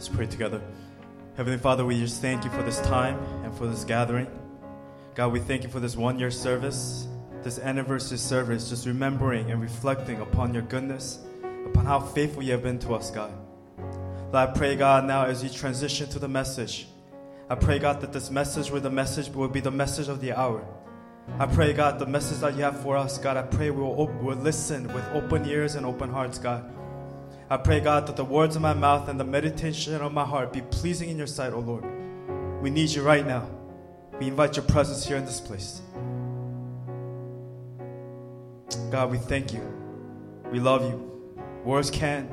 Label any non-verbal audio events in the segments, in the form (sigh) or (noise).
Let's pray together. Heavenly Father, we just thank you for this time and for this gathering. God, we thank you for this one year service, this anniversary service, just remembering and reflecting upon your goodness, upon how faithful you have been to us, God. I pray, God, now as we transition to the message, I pray, God, that this message will the message will be the message of the hour. I pray, God, the message that you have for us, God, I pray we will, op- will listen with open ears and open hearts, God. I pray, God, that the words of my mouth and the meditation of my heart be pleasing in your sight, O Lord. We need you right now. We invite your presence here in this place. God, we thank you. We love you. Words can't.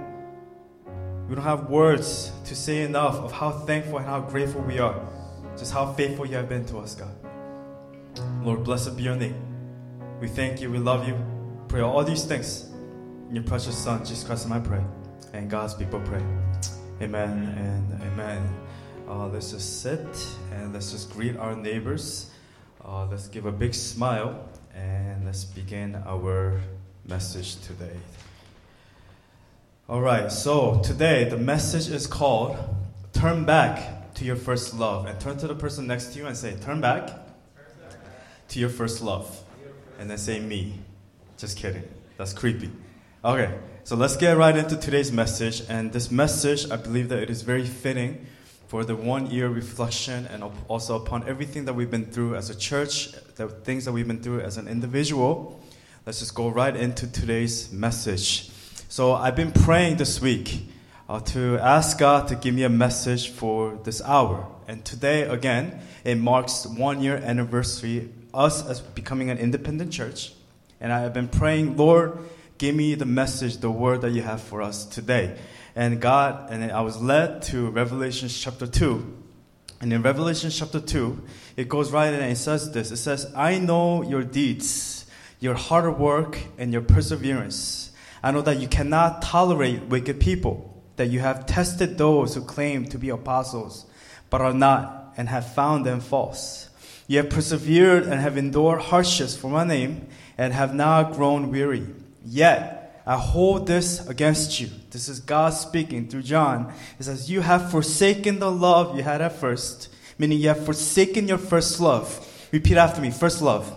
We don't have words to say enough of how thankful and how grateful we are. Just how faithful you have been to us, God. Lord, blessed be your name. We thank you. We love you. Pray all these things in your precious Son, Jesus Christ, and I pray. And God's people pray. Amen and amen. Uh, let's just sit and let's just greet our neighbors. Uh, let's give a big smile and let's begin our message today. All right, so today the message is called Turn Back to Your First Love. And turn to the person next to you and say, Turn back to your first love. And then say, Me. Just kidding. That's creepy. Okay, so let's get right into today's message. And this message, I believe that it is very fitting for the one year reflection and also upon everything that we've been through as a church, the things that we've been through as an individual. Let's just go right into today's message. So I've been praying this week uh, to ask God to give me a message for this hour. And today, again, it marks one year anniversary, us as becoming an independent church. And I have been praying, Lord, give me the message, the word that you have for us today. And God, and I was led to Revelation chapter 2. And in Revelation chapter 2, it goes right in and it says this It says, I know your deeds, your hard work, and your perseverance. I know that you cannot tolerate wicked people, that you have tested those who claim to be apostles, but are not, and have found them false. You have persevered and have endured hardships for my name, and have not grown weary. Yet I hold this against you. This is God speaking through John. It says, You have forsaken the love you had at first, meaning you have forsaken your first love. Repeat after me first love.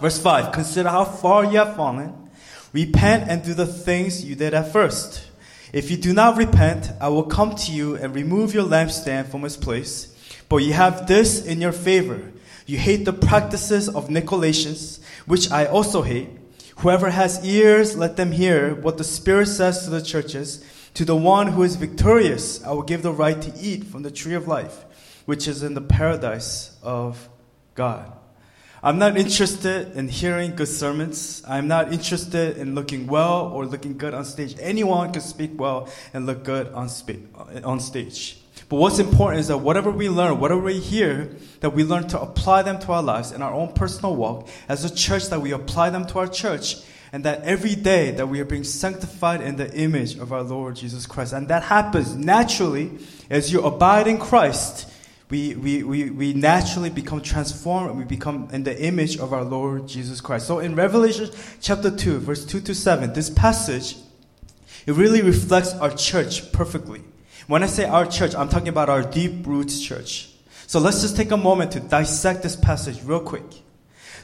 Verse 5 Consider how far you have fallen. Repent and do the things you did at first. If you do not repent, I will come to you and remove your lampstand from its place. But you have this in your favor. You hate the practices of Nicolaitans, which I also hate. Whoever has ears, let them hear what the Spirit says to the churches. To the one who is victorious, I will give the right to eat from the tree of life, which is in the paradise of God. I'm not interested in hearing good sermons. I'm not interested in looking well or looking good on stage. Anyone can speak well and look good on, spe- on stage. But what's important is that whatever we learn, whatever we hear, that we learn to apply them to our lives in our own personal walk, as a church, that we apply them to our church, and that every day that we are being sanctified in the image of our Lord Jesus Christ. And that happens naturally as you abide in Christ. We, we, we, we naturally become transformed and we become in the image of our Lord Jesus Christ. So in Revelation chapter 2, verse 2 to 7, this passage, it really reflects our church perfectly. When I say our church, I'm talking about our deep roots church. So let's just take a moment to dissect this passage real quick.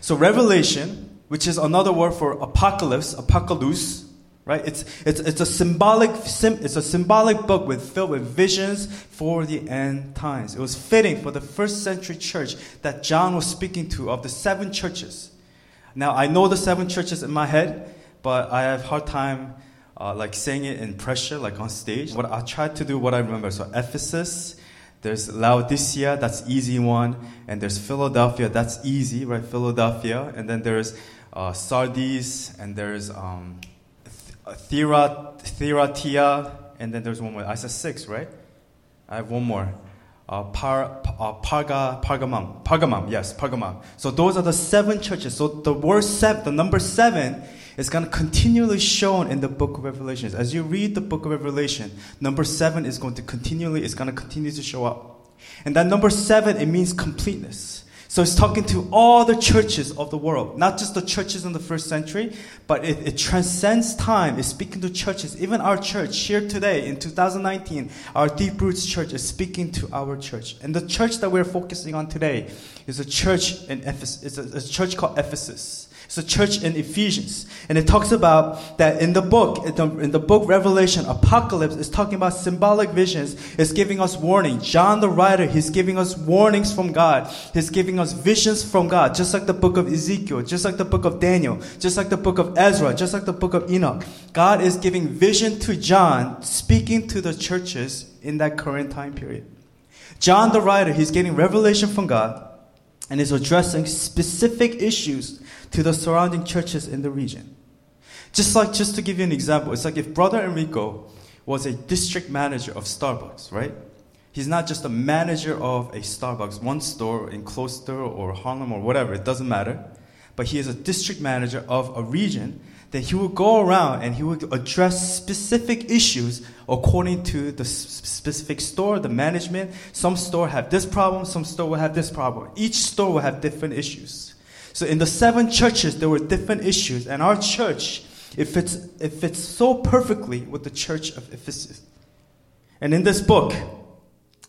So Revelation, which is another word for apocalypse, apocalypse, right? It's, it's, it's a symbolic, sim. it's a symbolic book with, filled with visions for the end times. It was fitting for the first century church that John was speaking to of the seven churches. Now, I know the seven churches in my head, but I have hard time uh, like saying it in pressure, like on stage. What I tried to do, what I remember. So Ephesus, there's Laodicea, that's easy one, and there's Philadelphia, that's easy, right? Philadelphia, and then there's uh, Sardis, and there's um, Theratia, and then there's one more. I said six, right? I have one more. Uh, par, uh, Parga, Pargamum. Pargamum, yes, Pargamum. So those are the seven churches. So the word seven, the number seven, is going to continually shown in the book of Revelations. As you read the book of Revelation, number seven is going to continually, is going to continue to show up. And that number seven, it means completeness. So it's talking to all the churches of the world, not just the churches in the first century, but it, it, transcends time. It's speaking to churches. Even our church here today in 2019, our Deep Roots Church is speaking to our church. And the church that we're focusing on today is a church in Ephesus. It's a, a church called Ephesus. It's a church in Ephesians. And it talks about that in the book, in the, book Revelation, Apocalypse is talking about symbolic visions. It's giving us warning. John the writer, he's giving us warnings from God. He's giving us visions from God, just like the book of Ezekiel, just like the book of Daniel, just like the book of Ezra, just like the book of Enoch. God is giving vision to John, speaking to the churches in that current time period. John the writer, he's getting revelation from God and is addressing specific issues to the surrounding churches in the region. Just like, just to give you an example, it's like if Brother Enrico was a district manager of Starbucks, right? He's not just a manager of a Starbucks, one store in Closter or Harlem or whatever, it doesn't matter. But he is a district manager of a region that he will go around and he will address specific issues according to the specific store, the management. Some store have this problem, some store will have this problem. Each store will have different issues. So in the seven churches, there were different issues, and our church, it fits, it fits so perfectly with the church of Ephesus. And in this book,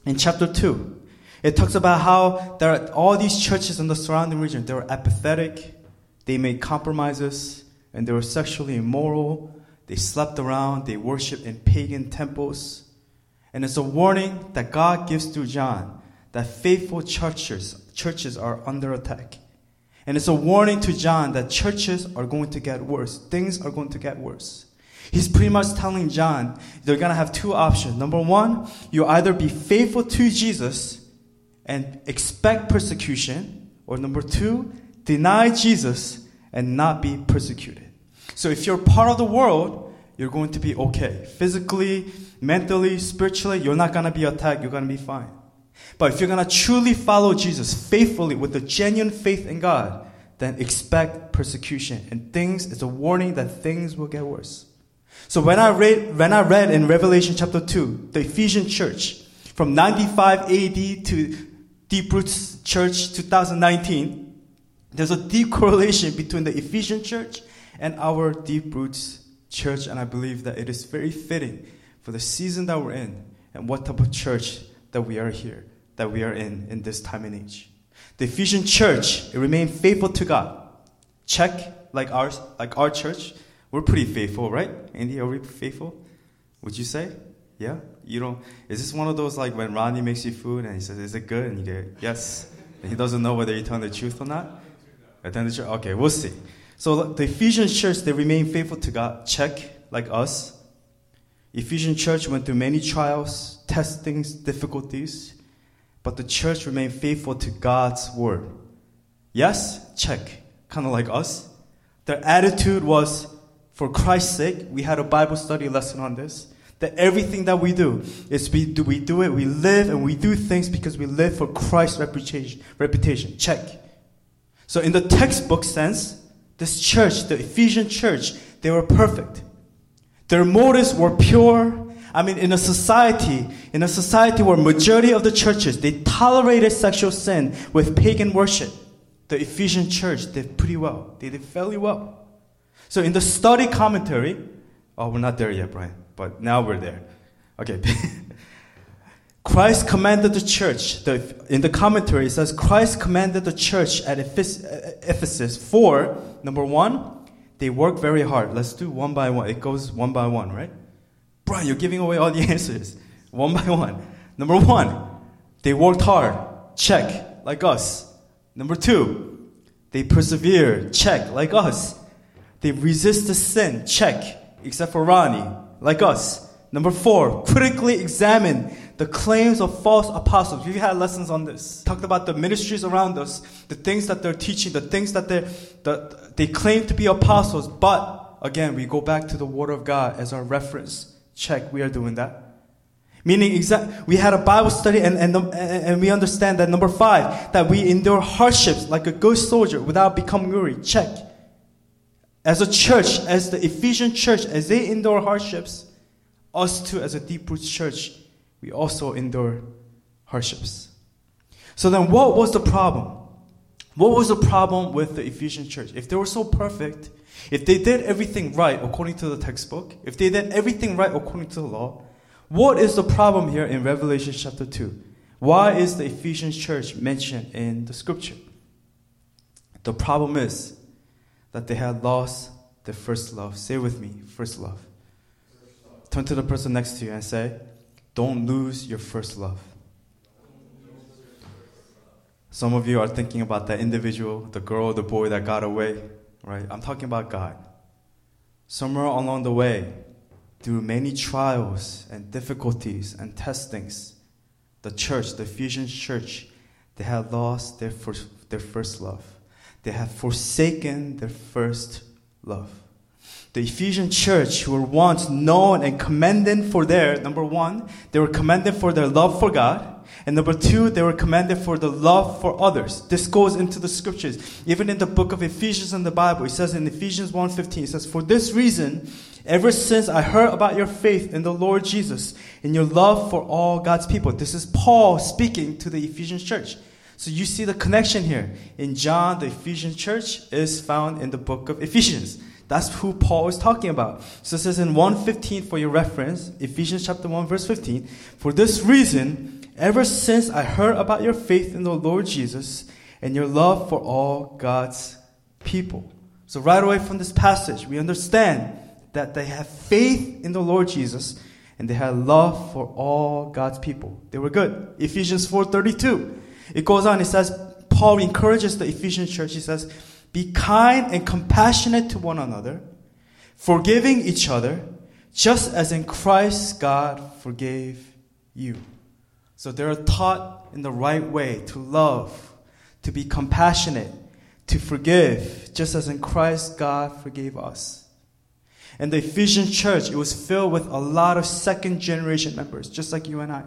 in chapter 2, it talks about how there are all these churches in the surrounding region, they were apathetic, they made compromises, and they were sexually immoral. They slept around, they worshiped in pagan temples. And it's a warning that God gives through John that faithful churches, churches are under attack. And it's a warning to John that churches are going to get worse. Things are going to get worse. He's pretty much telling John they're going to have two options. Number one, you either be faithful to Jesus and expect persecution, or number two, deny Jesus and not be persecuted. So if you're part of the world, you're going to be okay. Physically, mentally, spiritually, you're not going to be attacked. You're going to be fine. But if you're going to truly follow Jesus faithfully with a genuine faith in God, then expect persecution. And things, it's a warning that things will get worse. So when I read, when I read in Revelation chapter 2, the Ephesian church, from 95 AD to Deep Roots Church 2019, there's a deep (laughs) correlation between the Ephesian church and our Deep Roots church, and I believe that it is very fitting for the season that we're in and what type of church that we are here, that we are in in this time and age. The Ephesian church it remained faithful to God. Check, like ours, like our church, we're pretty faithful, right? Andy, are we faithful? Would you say? Yeah? You don't, is this one of those like when Ronnie makes you food and he says, is it good? And you get, yes. And he doesn't know whether you're telling the truth or not? Attend the church? Okay, we'll see. So the Ephesian church, they remain faithful to God. Check, like us. Ephesian church went through many trials, testings, difficulties, but the church remained faithful to God's word. Yes, check, kind of like us. Their attitude was, for Christ's sake, we had a Bible study lesson on this. That everything that we do is we do we do it, we live and we do things because we live for Christ's reputation. Reputation. Check. So in the textbook sense, this church, the Ephesian church, they were perfect. Their motives were pure. I mean, in a society, in a society where majority of the churches, they tolerated sexual sin with pagan worship, the Ephesian church did pretty well. They did fairly well. So in the study commentary, oh, we're not there yet, Brian, but now we're there. Okay. (laughs) Christ commanded the church, the, in the commentary, it says Christ commanded the church at Ephesus for, number one, they work very hard. Let's do one by one. It goes one by one, right? Brian, you're giving away all the (laughs) answers. One by one. Number one, they worked hard. Check, like us. Number two, they persevere. Check, like us. They resist the sin. Check, except for Ronnie, like us. Number four, critically examine the claims of false apostles. We've had lessons on this. Talked about the ministries around us, the things that they're teaching, the things that they that they claim to be apostles. But again, we go back to the Word of God as our reference. Check, we are doing that. Meaning, exact, we had a Bible study and, and, and we understand that number five, that we endure hardships like a good soldier without becoming weary. Check. As a church, as the Ephesian church, as they endure hardships, us too, as a deep roots church, we also endure hardships. So then, what was the problem? What was the problem with the Ephesian church? If they were so perfect, if they did everything right according to the textbook, if they did everything right according to the law, what is the problem here in Revelation chapter 2? Why is the Ephesian church mentioned in the scripture? The problem is that they had lost their first love. Say with me, first love. Turn to the person next to you and say, Don't lose your first love. Some of you are thinking about that individual, the girl, the boy that got away, right? I'm talking about God. Somewhere along the way, through many trials and difficulties and testings, the church, the Ephesian church, they had lost their first, their first love. They had forsaken their first love. The Ephesian church who were once known and commended for their, number one, they were commended for their love for God. And number two, they were commended for the love for others. This goes into the scriptures. Even in the book of Ephesians in the Bible, it says in Ephesians 1.15, it says, For this reason, ever since I heard about your faith in the Lord Jesus and your love for all God's people. This is Paul speaking to the Ephesian church. So you see the connection here. In John, the Ephesian church is found in the book of Ephesians. That's who Paul is talking about. So it says in 115 for your reference, Ephesians chapter 1 verse 15, for this reason, Ever since I heard about your faith in the Lord Jesus and your love for all God's people. So, right away from this passage, we understand that they have faith in the Lord Jesus and they had love for all God's people. They were good. Ephesians 4:32. It goes on, it says, Paul encourages the Ephesian church. He says, Be kind and compassionate to one another, forgiving each other, just as in Christ God forgave you. So they're taught in the right way to love, to be compassionate, to forgive, just as in Christ God forgave us. And the Ephesian church, it was filled with a lot of second generation members, just like you and I.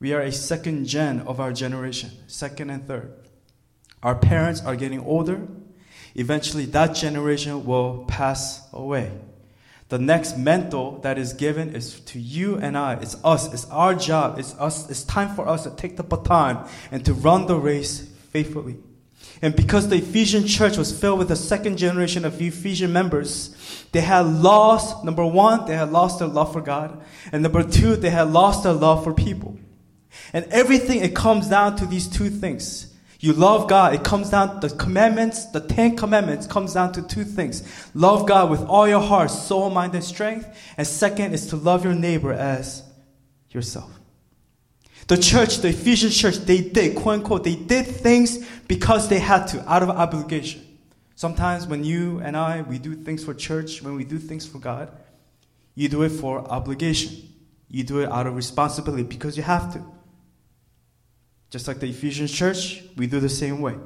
We are a second gen of our generation, second and third. Our parents are getting older. Eventually, that generation will pass away. The next mentor that is given is to you and I. It's us. It's our job. It's us. It's time for us to take the baton and to run the race faithfully. And because the Ephesian church was filled with the second generation of Ephesian members, they had lost, number one, they had lost their love for God. And number two, they had lost their love for people. And everything, it comes down to these two things you love God. It comes down, the commandments, the Ten Commandments comes down to two things. Love God with all your heart, soul, mind, and strength. And second is to love your neighbor as yourself. The church, the Ephesian church, they did, quote unquote, they did things because they had to, out of obligation. Sometimes when you and I, we do things for church, when we do things for God, you do it for obligation. You do it out of responsibility because you have to. Just like the Ephesian church, we do the same way.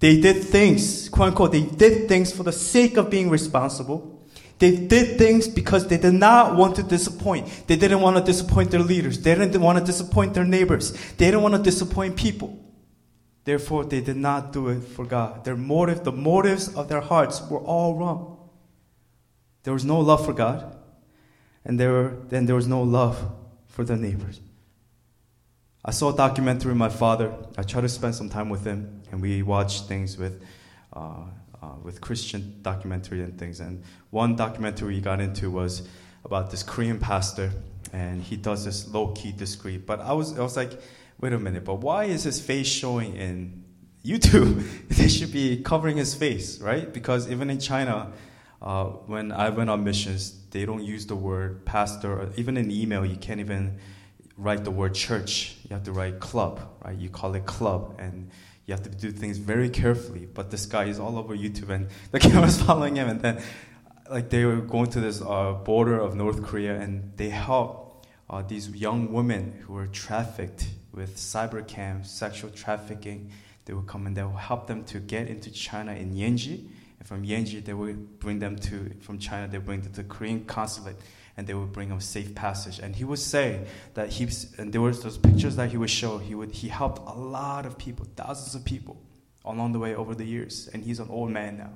They did things, quote unquote, they did things for the sake of being responsible. They did things because they did not want to disappoint. They didn't want to disappoint their leaders. They didn't want to disappoint their neighbors. They didn't want to disappoint people. Therefore, they did not do it for God. Their motive, the motives of their hearts were all wrong. There was no love for God, and there were, then there was no love for their neighbors. I saw a documentary with my father. I tried to spend some time with him, and we watched things with, uh, uh, with Christian documentary and things. And one documentary we got into was about this Korean pastor, and he does this low key discreet. But I was, I was like, wait a minute, but why is his face showing in YouTube? (laughs) they should be covering his face, right? Because even in China, uh, when I went on missions, they don't use the word pastor. Or even in email, you can't even write the word church. You have to write club, right? You call it club, and you have to do things very carefully. But this guy is all over YouTube, and (laughs) the camera's following him. And then, like, they were going to this uh, border of North Korea, and they help uh, these young women who were trafficked with cyber cams, sexual trafficking. They would come and they will help them to get into China in Yanji. And from Yanji, they would bring them to, from China, they bring them to the Korean consulate and they would bring him safe passage. And he would say that he, and there was those pictures that he would show. He would he helped a lot of people, thousands of people, along the way over the years. And he's an old man now.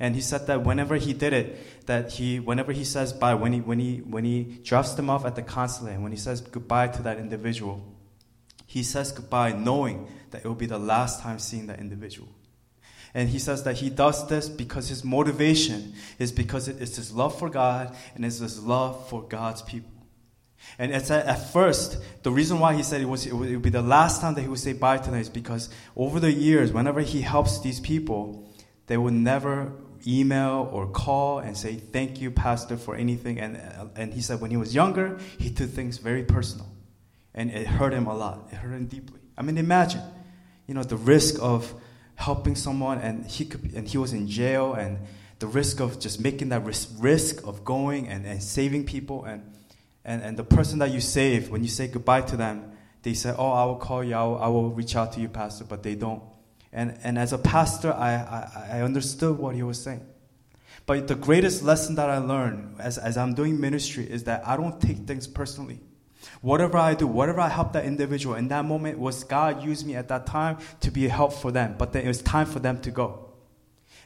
And he said that whenever he did it, that he, whenever he says bye, when he, when he, when he drops them off at the consulate, when he says goodbye to that individual, he says goodbye knowing that it will be the last time seeing that individual. And he says that he does this because his motivation is because it is his love for God and it's his love for God's people. And at, at first, the reason why he said it, was, it would, it would be the last time that he would say bye to them is because over the years, whenever he helps these people, they would never email or call and say, Thank you, Pastor, for anything. And, and he said when he was younger, he took things very personal. And it hurt him a lot. It hurt him deeply. I mean, imagine, you know, the risk of helping someone and he could and he was in jail and the risk of just making that risk, risk of going and, and saving people and, and and the person that you save when you say goodbye to them they say oh i will call you i will, I will reach out to you pastor but they don't. And and as a pastor I, I i understood what he was saying. But the greatest lesson that i learned as, as i'm doing ministry is that i don't take things personally Whatever I do, whatever I help that individual in that moment was God used me at that time to be a help for them. But then it was time for them to go.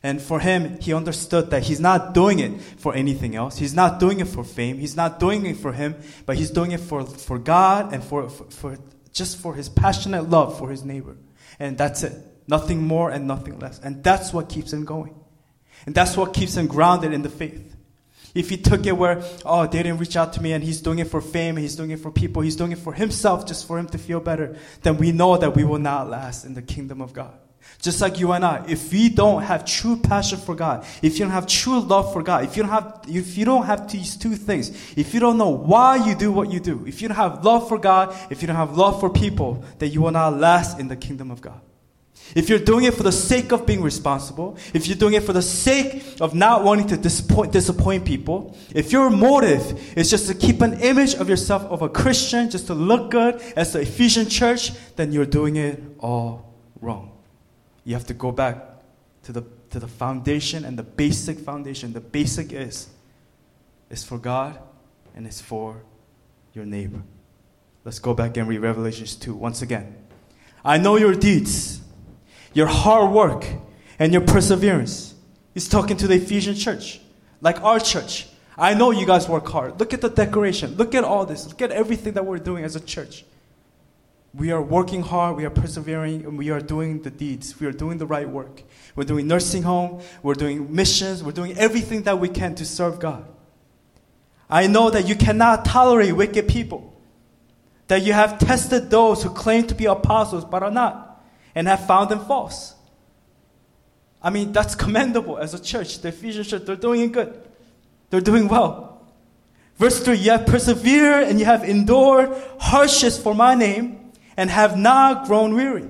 And for him, he understood that he's not doing it for anything else. He's not doing it for fame. He's not doing it for him, but he's doing it for, for God and for, for, for just for his passionate love for his neighbor. And that's it. Nothing more and nothing less. And that's what keeps him going. And that's what keeps him grounded in the faith. If he took it where, oh, they didn't reach out to me and he's doing it for fame, he's doing it for people, he's doing it for himself, just for him to feel better, then we know that we will not last in the kingdom of God. Just like you and I, if we don't have true passion for God, if you don't have true love for God, if you don't have, if you don't have these two things, if you don't know why you do what you do, if you don't have love for God, if you don't have love for people, then you will not last in the kingdom of God. If you're doing it for the sake of being responsible, if you're doing it for the sake of not wanting to disappoint, disappoint people, if your motive is just to keep an image of yourself of a Christian, just to look good as the Ephesian church, then you're doing it all wrong. You have to go back to the, to the foundation and the basic foundation. The basic is, is for God and it's for your neighbor. Let's go back and read Revelations 2 once again. I know your deeds your hard work, and your perseverance. He's talking to the Ephesian church, like our church. I know you guys work hard. Look at the decoration. Look at all this. Look at everything that we're doing as a church. We are working hard, we are persevering, and we are doing the deeds. We are doing the right work. We're doing nursing home, we're doing missions, we're doing everything that we can to serve God. I know that you cannot tolerate wicked people, that you have tested those who claim to be apostles but are not and have found them false. I mean, that's commendable as a church. The Ephesian church, they're doing good. They're doing well. Verse 3 You have persevered and you have endured hardships for my name and have not grown weary.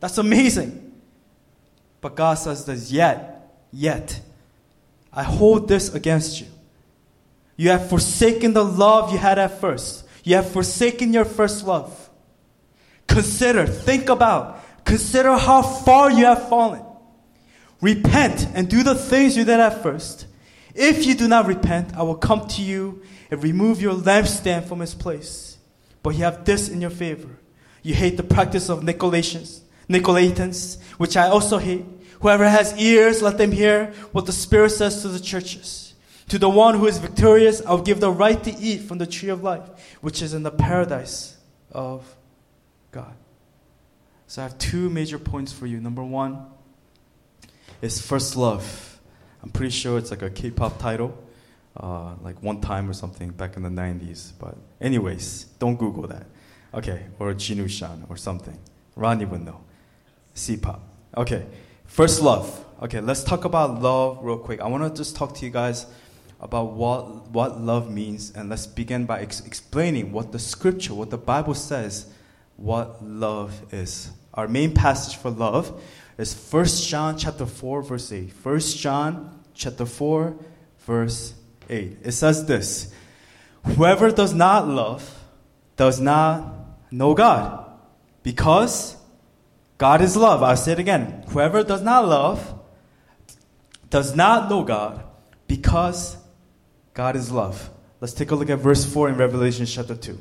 That's amazing. But God says this yet, yet, I hold this against you. You have forsaken the love you had at first. You have forsaken your first love. Consider, think about Consider how far you have fallen. Repent and do the things you did at first. If you do not repent, I will come to you and remove your lampstand from its place. But you have this in your favor. You hate the practice of Nicolaitans, Nicolaitans, which I also hate. Whoever has ears, let them hear what the Spirit says to the churches. To the one who is victorious, I'll give the right to eat from the tree of life, which is in the paradise of God. So I have two major points for you. Number one is First Love. I'm pretty sure it's like a K pop title, uh, like one time or something back in the 90s. But, anyways, don't Google that. Okay, or Jinusean or something. Ronnie would know. C pop. Okay, First Love. Okay, let's talk about love real quick. I want to just talk to you guys about what, what love means, and let's begin by ex- explaining what the scripture, what the Bible says, what love is. Our main passage for love is 1 John chapter 4 verse 8. 1 John chapter 4 verse 8. It says this, whoever does not love does not know God because God is love. I'll say it again. Whoever does not love does not know God because God is love. Let's take a look at verse 4 in Revelation chapter 2.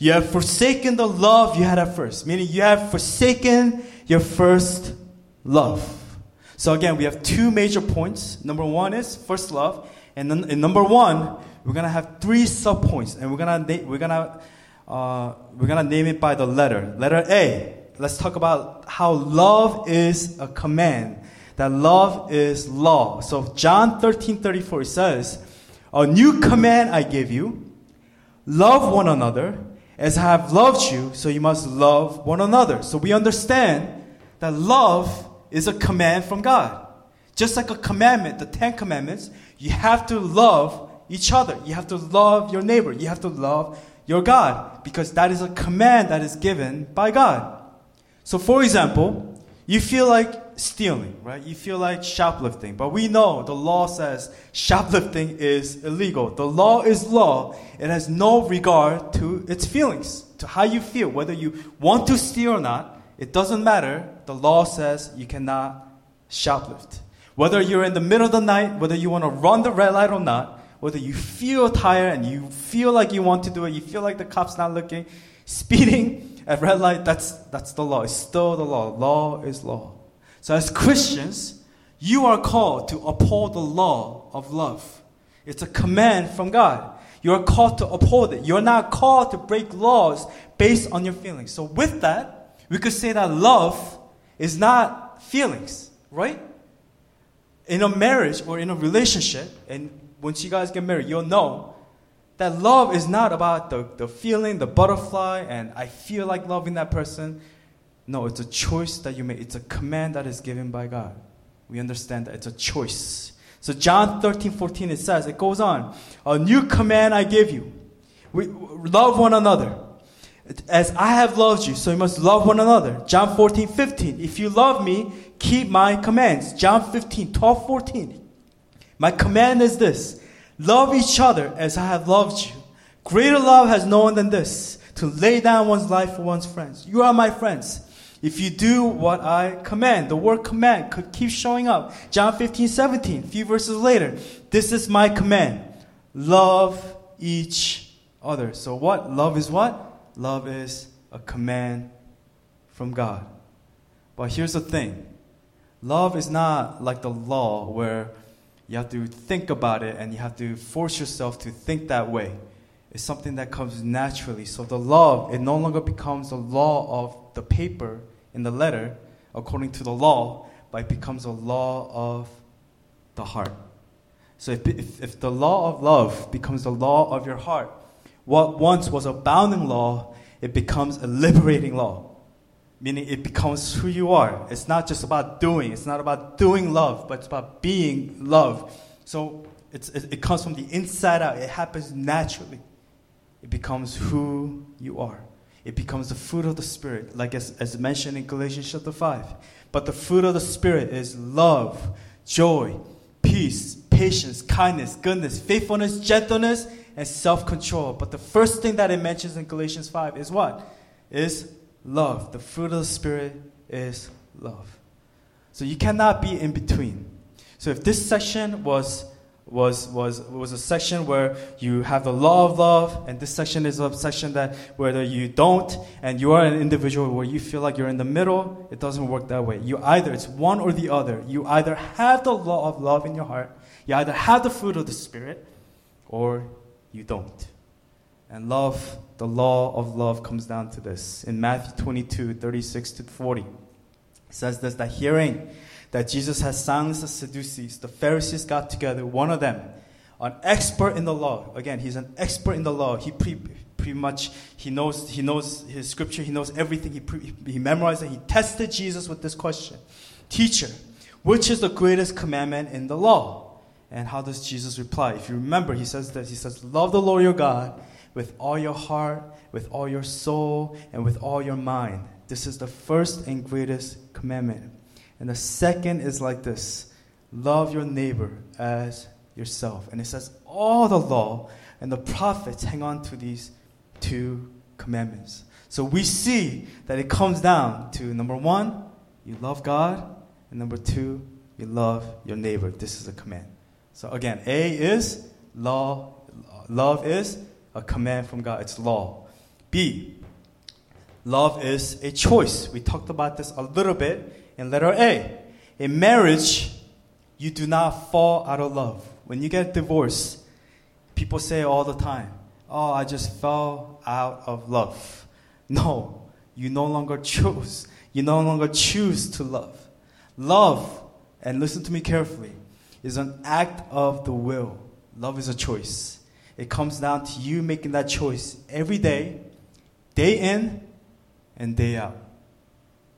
You have forsaken the love you had at first, meaning you have forsaken your first love. So again, we have two major points. Number one is first love, and then in number one, we're gonna have three sub points, and we're gonna we're gonna uh, we're gonna name it by the letter. Letter A. Let's talk about how love is a command. That love is law. So John 13, 34 says, A new command I give you. Love one another as I have loved you, so you must love one another. So we understand that love is a command from God. Just like a commandment, the Ten Commandments, you have to love each other. You have to love your neighbor. You have to love your God because that is a command that is given by God. So, for example, you feel like stealing, right? You feel like shoplifting, but we know the law says shoplifting is illegal. The law is law. It has no regard to its feelings, to how you feel, whether you want to steal or not. It doesn't matter. The law says you cannot shoplift. Whether you're in the middle of the night, whether you want to run the red light or not, whether you feel tired and you feel like you want to do it, you feel like the cop's not looking, speeding at red light, that's, that's the law. It's still the law. Law is law. So as Christians, you are called to uphold the law of love. It's a command from God. You are called to uphold it. You're not called to break laws based on your feelings. So with that, we could say that love is not feelings, right? In a marriage or in a relationship, and once you guys get married, you'll know that love is not about the, the feeling, the butterfly, and I feel like loving that person. No, it's a choice that you make. It's a command that is given by God. We understand that it's a choice. So John 13, 14, it says, it goes on, a new command I give you. We love one another. As I have loved you, so you must love one another. John 14, 15. If you love me, keep my commands. John 15, 12, 14. My command is this love each other as I have loved you. Greater love has no one than this to lay down one's life for one's friends. You are my friends. If you do what I command, the word command could keep showing up. John 15, 17, a few verses later. This is my command. Love each other. So what? Love is what? Love is a command from God. But here's the thing. Love is not like the law where you have to think about it and you have to force yourself to think that way. It's something that comes naturally. So the love, it no longer becomes the law of the paper in the letter according to the law, but it becomes a law of the heart. So if, if, if the law of love becomes the law of your heart, what once was a bounding law, it becomes a liberating law meaning it becomes who you are. It's not just about doing, it's not about doing love, but it's about being love. So it, it comes from the inside out, it happens naturally. It becomes who you are. It becomes the fruit of the Spirit, like as, as mentioned in Galatians chapter 5. But the fruit of the Spirit is love, joy, peace, patience, kindness, goodness, faithfulness, gentleness, and self control. But the first thing that it mentions in Galatians 5 is what? Is love. The fruit of the Spirit is love. So you cannot be in between. So if this section was was was was a section where you have the law of love, and this section is a section that whether you don't, and you are an individual where you feel like you're in the middle, it doesn't work that way. You either it's one or the other. You either have the law of love in your heart, you either have the fruit of the spirit, or you don't. And love, the law of love comes down to this. In Matthew 22, 36 to 40, it says this that hearing that Jesus has silenced the Sadducees, the Pharisees got together, one of them, an expert in the law. Again, he's an expert in the law. He pre- pretty much he knows he knows his scripture. He knows everything. He pre- he memorized it. He tested Jesus with this question, Teacher, which is the greatest commandment in the law? And how does Jesus reply? If you remember, he says this. He says, "Love the Lord your God with all your heart, with all your soul, and with all your mind. This is the first and greatest commandment. And the second is like this love your neighbor as yourself. And it says, all the law and the prophets hang on to these two commandments. So we see that it comes down to number one, you love God, and number two, you love your neighbor. This is a command. So again, A is law, love is a command from God, it's law. B, love is a choice. We talked about this a little bit in letter A. In marriage, you do not fall out of love. When you get divorced, people say all the time, oh, I just fell out of love. No, you no longer choose. You no longer choose to love. Love, and listen to me carefully, is an act of the will. Love is a choice. It comes down to you making that choice every day, day in and day out.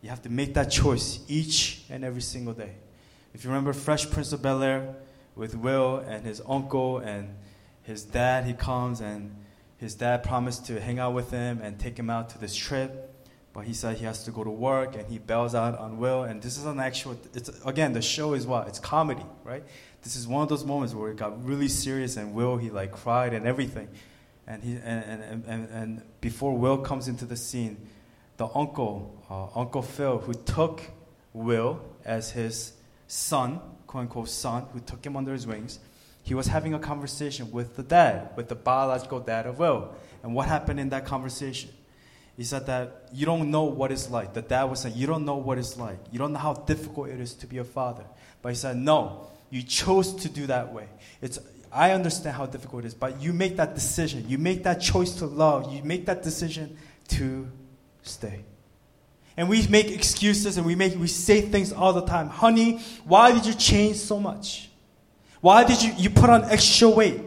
You have to make that choice each and every single day. If you remember Fresh Prince of Bel Air with Will and his uncle and his dad, he comes and his dad promised to hang out with him and take him out to this trip. But he said he has to go to work and he bails out on Will. And this is an actual, it's, again, the show is what? It's comedy, right? This is one of those moments where it got really serious and Will, he like cried and everything. And, he, and, and, and, and before Will comes into the scene, the uncle, uh, Uncle Phil, who took Will as his son, quote unquote son, who took him under his wings, he was having a conversation with the dad, with the biological dad of Will. And what happened in that conversation? He said that you don't know what it's like. The dad was saying, You don't know what it's like. You don't know how difficult it is to be a father. But he said, No, you chose to do that way. It's, I understand how difficult it is, but you make that decision. You make that choice to love. You make that decision to stay. And we make excuses and we make we say things all the time. Honey, why did you change so much? Why did you, you put on extra weight?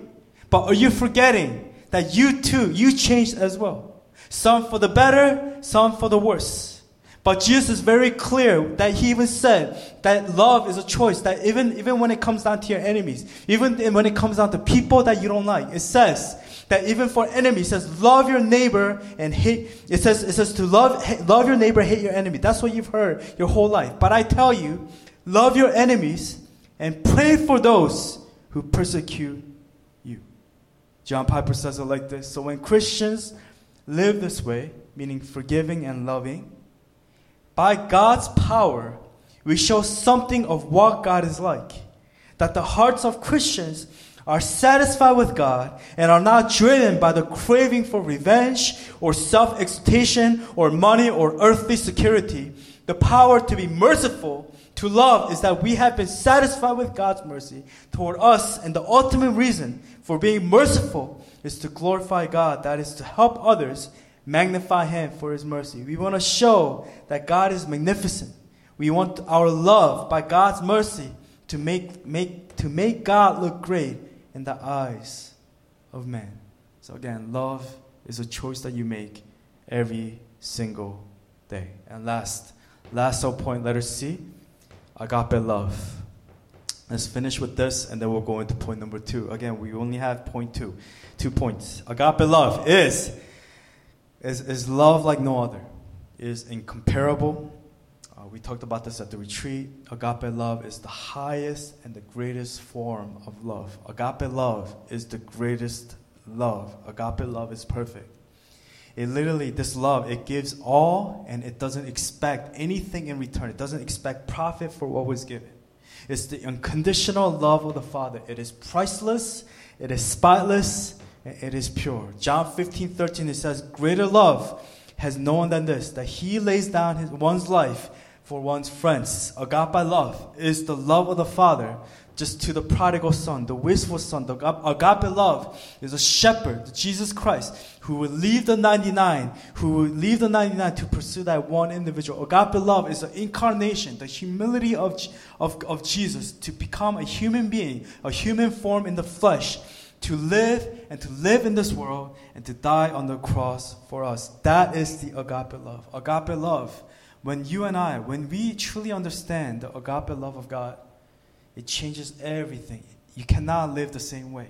But are you forgetting that you too, you changed as well? Some for the better, some for the worse. But Jesus is very clear that he even said that love is a choice, that even, even when it comes down to your enemies, even when it comes down to people that you don't like, it says that even for enemies, it says love your neighbor and hate, it says, it says to love, love your neighbor, hate your enemy. That's what you've heard your whole life. But I tell you, love your enemies and pray for those who persecute you. John Piper says it like this So when Christians live this way, meaning forgiving and loving, by God's power, we show something of what God is like. That the hearts of Christians are satisfied with God and are not driven by the craving for revenge or self exaltation or money or earthly security. The power to be merciful to love is that we have been satisfied with God's mercy toward us, and the ultimate reason for being merciful is to glorify God, that is, to help others magnify Him for His mercy. We want to show that God is magnificent. We want our love by God's mercy to make, make, to make God look great in the eyes of men. So, again, love is a choice that you make every single day. And last, last point, letter C agape love. Let's finish with this and then we'll go into point number two. Again, we only have point two. Two points. Agape love is, is, is love like no other, it is incomparable. We talked about this at the retreat. Agape love is the highest and the greatest form of love. Agape love is the greatest love. Agape love is perfect. It literally, this love, it gives all and it doesn't expect anything in return. It doesn't expect profit for what was given. It's the unconditional love of the Father. It is priceless, it is spotless, it is pure. John 15, 13, it says, Greater love has no one than this, that he lays down his, one's life for one's friends. Agape love is the love of the Father just to the prodigal son, the wistful son. The agape love is a shepherd, Jesus Christ, who would leave the 99, who would leave the 99 to pursue that one individual. Agape love is the incarnation, the humility of, of, of Jesus to become a human being, a human form in the flesh, to live and to live in this world and to die on the cross for us. That is the agape love. Agape love, when you and I, when we truly understand the agape love of God, it changes everything. You cannot live the same way.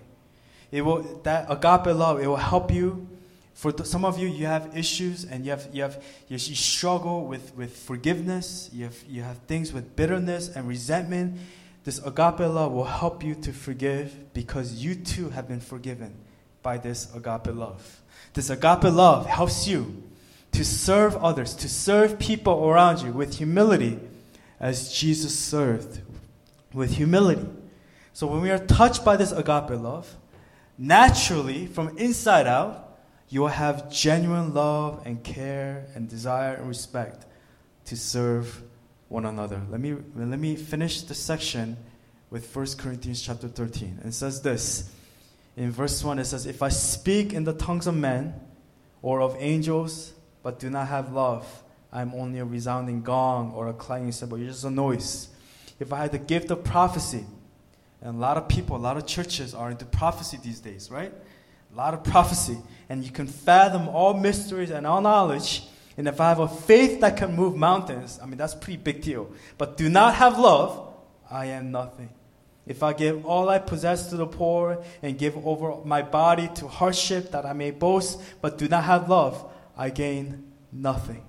It will that agape love. It will help you. For the, some of you, you have issues and you have you have you, you struggle with with forgiveness. You have you have things with bitterness and resentment. This agape love will help you to forgive because you too have been forgiven by this agape love. This agape love helps you to serve others, to serve people around you with humility as Jesus served with humility. So when we are touched by this agape love, naturally, from inside out, you will have genuine love and care and desire and respect to serve one another. Let me, let me finish the section with 1 Corinthians chapter 13. It says this In verse 1, it says, If I speak in the tongues of men or of angels, but do not have love, I'm only a resounding gong or a clanging cymbal. You're just a noise. If I had the gift of prophecy, and a lot of people, a lot of churches are into prophecy these days, right? A lot of prophecy. And you can fathom all mysteries and all knowledge. And if I have a faith that can move mountains, I mean, that's a pretty big deal. But do not have love, I am nothing. If I give all I possess to the poor and give over my body to hardship that I may boast, but do not have love, I gain nothing.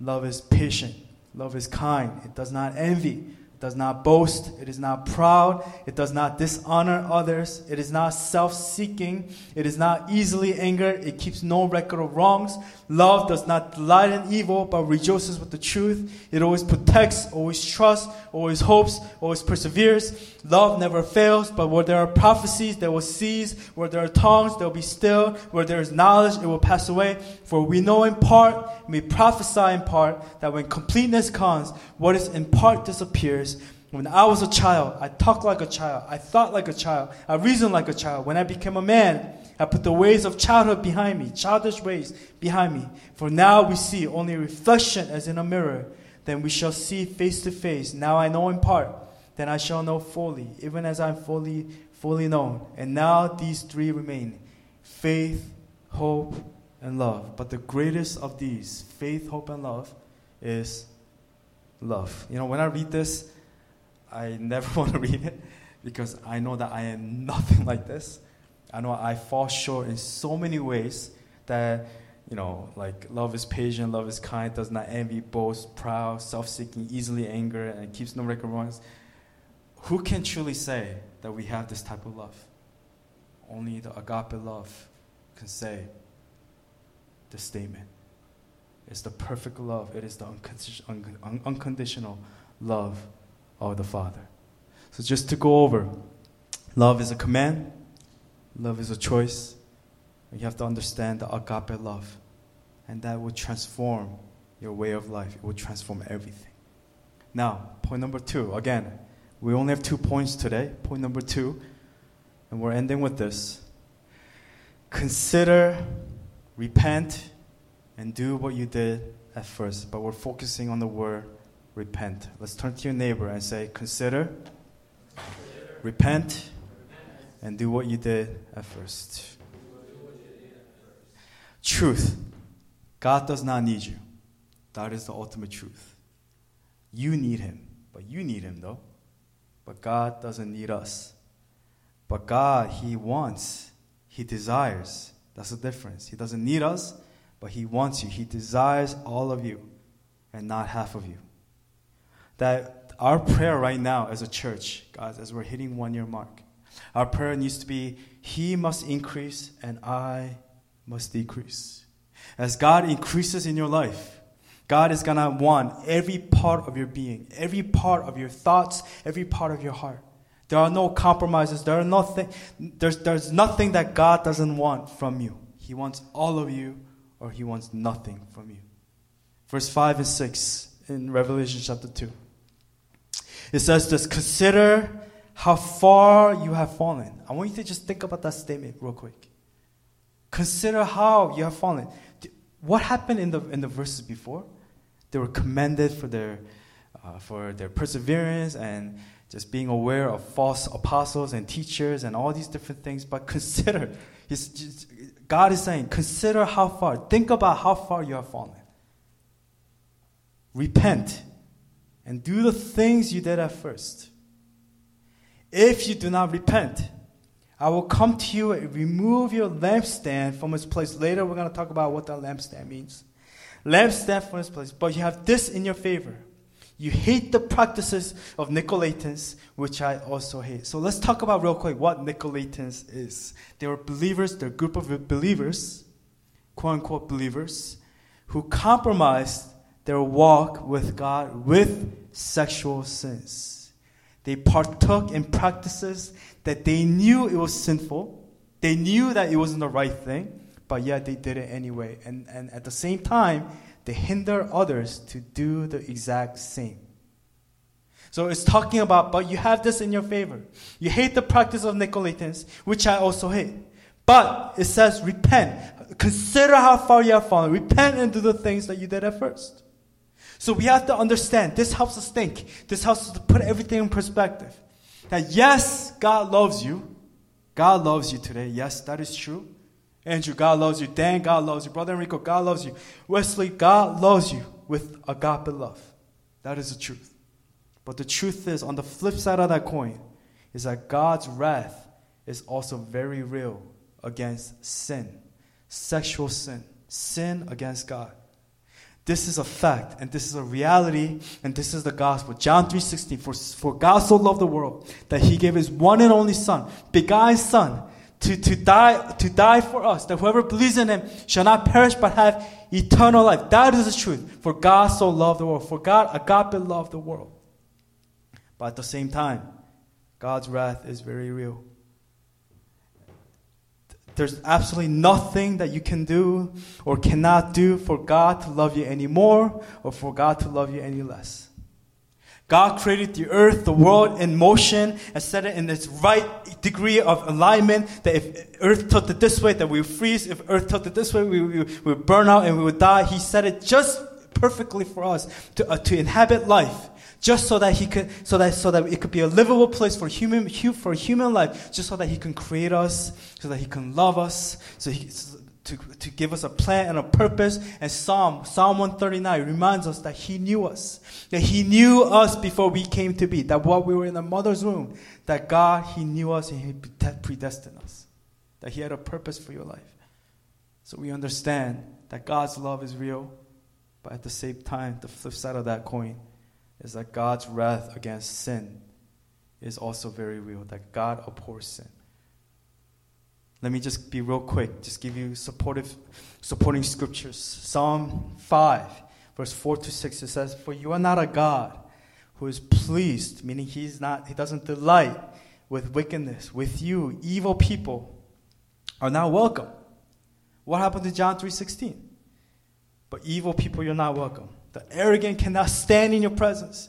Love is patient. Love is kind. It does not envy does not boast, it is not proud, it does not dishonor others, it is not self seeking, it is not easily angered, it keeps no record of wrongs. Love does not delight in evil, but rejoices with the truth. It always protects, always trusts, always hopes, always perseveres. Love never fails, but where there are prophecies, they will cease. Where there are tongues, they will be still. Where there is knowledge, it will pass away. For we know in part, we prophesy in part, that when completeness comes, what is in part disappears. When I was a child, I talked like a child, I thought like a child, I reasoned like a child. When I became a man, I put the ways of childhood behind me, childish ways behind me. For now we see only reflection as in a mirror. Then we shall see face to face. Now I know in part, then I shall know fully, even as I'm fully, fully known. And now these three remain faith, hope, and love. But the greatest of these, faith, hope, and love, is love. You know, when I read this, I never (laughs) want to read it because I know that I am (laughs) nothing like this. I know I fall short in so many ways that, you know, like love is patient, love is kind, does not envy, boast, proud, self seeking, easily angry, and keeps no record of wrongs. Who can truly say that we have this type of love? Only the agape love can say the statement. It's the perfect love, it is the unconditional love of the Father. So, just to go over, love is a command, love is a choice. You have to understand the agape love, and that will transform your way of life, it will transform everything. Now, point number two again, we only have two points today. Point number two, and we're ending with this consider, repent, and do what you did at first. But we're focusing on the word repent. Let's turn to your neighbor and say, Consider, consider. repent, and do what you did at first. Truth. God does not need you. That is the ultimate truth. You need Him, but you need Him though. But God doesn't need us. But God, He wants, He desires. That's the difference. He doesn't need us, but He wants you. He desires all of you and not half of you that our prayer right now as a church, guys, as we're hitting one year mark, our prayer needs to be He must increase and I must decrease. As God increases in your life, God is gonna want every part of your being, every part of your thoughts, every part of your heart. There are no compromises. There are nothing, there's, there's nothing that God doesn't want from you. He wants all of you, or He wants nothing from you. Verse 5 and 6 in Revelation chapter 2. It says just consider how far you have fallen. I want you to just think about that statement real quick. Consider how you have fallen. What happened in the in the verses before? They were commended for their uh, for their perseverance and just being aware of false apostles and teachers and all these different things. But consider, just, God is saying, consider how far. Think about how far you have fallen. Repent and do the things you did at first. If you do not repent, I will come to you and remove your lampstand from its place. Later, we're going to talk about what that lampstand means. Lampstand from its place. But you have this in your favor. You hate the practices of Nicolaitans, which I also hate. So let's talk about real quick what Nicolaitans is. They were believers, they're a group of believers, quote unquote believers, who compromised their walk with God with sexual sins. They partook in practices that they knew it was sinful. They knew that it wasn't the right thing, but yet they did it anyway. And, and at the same time, they hinder others to do the exact same. So it's talking about, but you have this in your favor. You hate the practice of Nicolaitans, which I also hate. But it says repent. Consider how far you have fallen. Repent and do the things that you did at first. So we have to understand. This helps us think. This helps us to put everything in perspective. That yes, God loves you. God loves you today. Yes, that is true. Andrew, God loves you. Dan, God loves you. Brother Enrico, God loves you. Wesley, God loves you with agape love. That is the truth. But the truth is, on the flip side of that coin, is that God's wrath is also very real against sin, sexual sin, sin against God. This is a fact, and this is a reality, and this is the gospel. John 3.16, for, for God so loved the world that he gave his one and only son, begotten son, to, to, die, to die for us, that whoever believes in him shall not perish but have eternal life. That is the truth. For God so loved the world. For God, agape loved the world. But at the same time, God's wrath is very real. There's absolutely nothing that you can do or cannot do for God to love you any more or for God to love you any less. God created the earth, the world in motion, and set it in its right degree of alignment. That if earth tilted this way, that we would freeze. If earth tilted this way, we, we, we would burn out and we would die. He set it just perfectly for us to, uh, to inhabit life just so that he could so that so that it could be a livable place for human for human life just so that he can create us so that he can love us so he to, to give us a plan and a purpose. And psalm psalm 139 reminds us that he knew us that he knew us before we came to be that while we were in the mother's womb that god he knew us and he predestined us that he had a purpose for your life. So we understand that god's love is real but at the same time the flip side of that coin is that God's wrath against sin is also very real, that God abhors sin. Let me just be real quick, just give you supportive, supporting scriptures. Psalm 5, verse 4 to 6, it says, For you are not a God who is pleased, meaning he's not, he doesn't delight with wickedness. With you, evil people are not welcome. What happened to John 3.16? But evil people, you're not welcome. The arrogant cannot stand in your presence.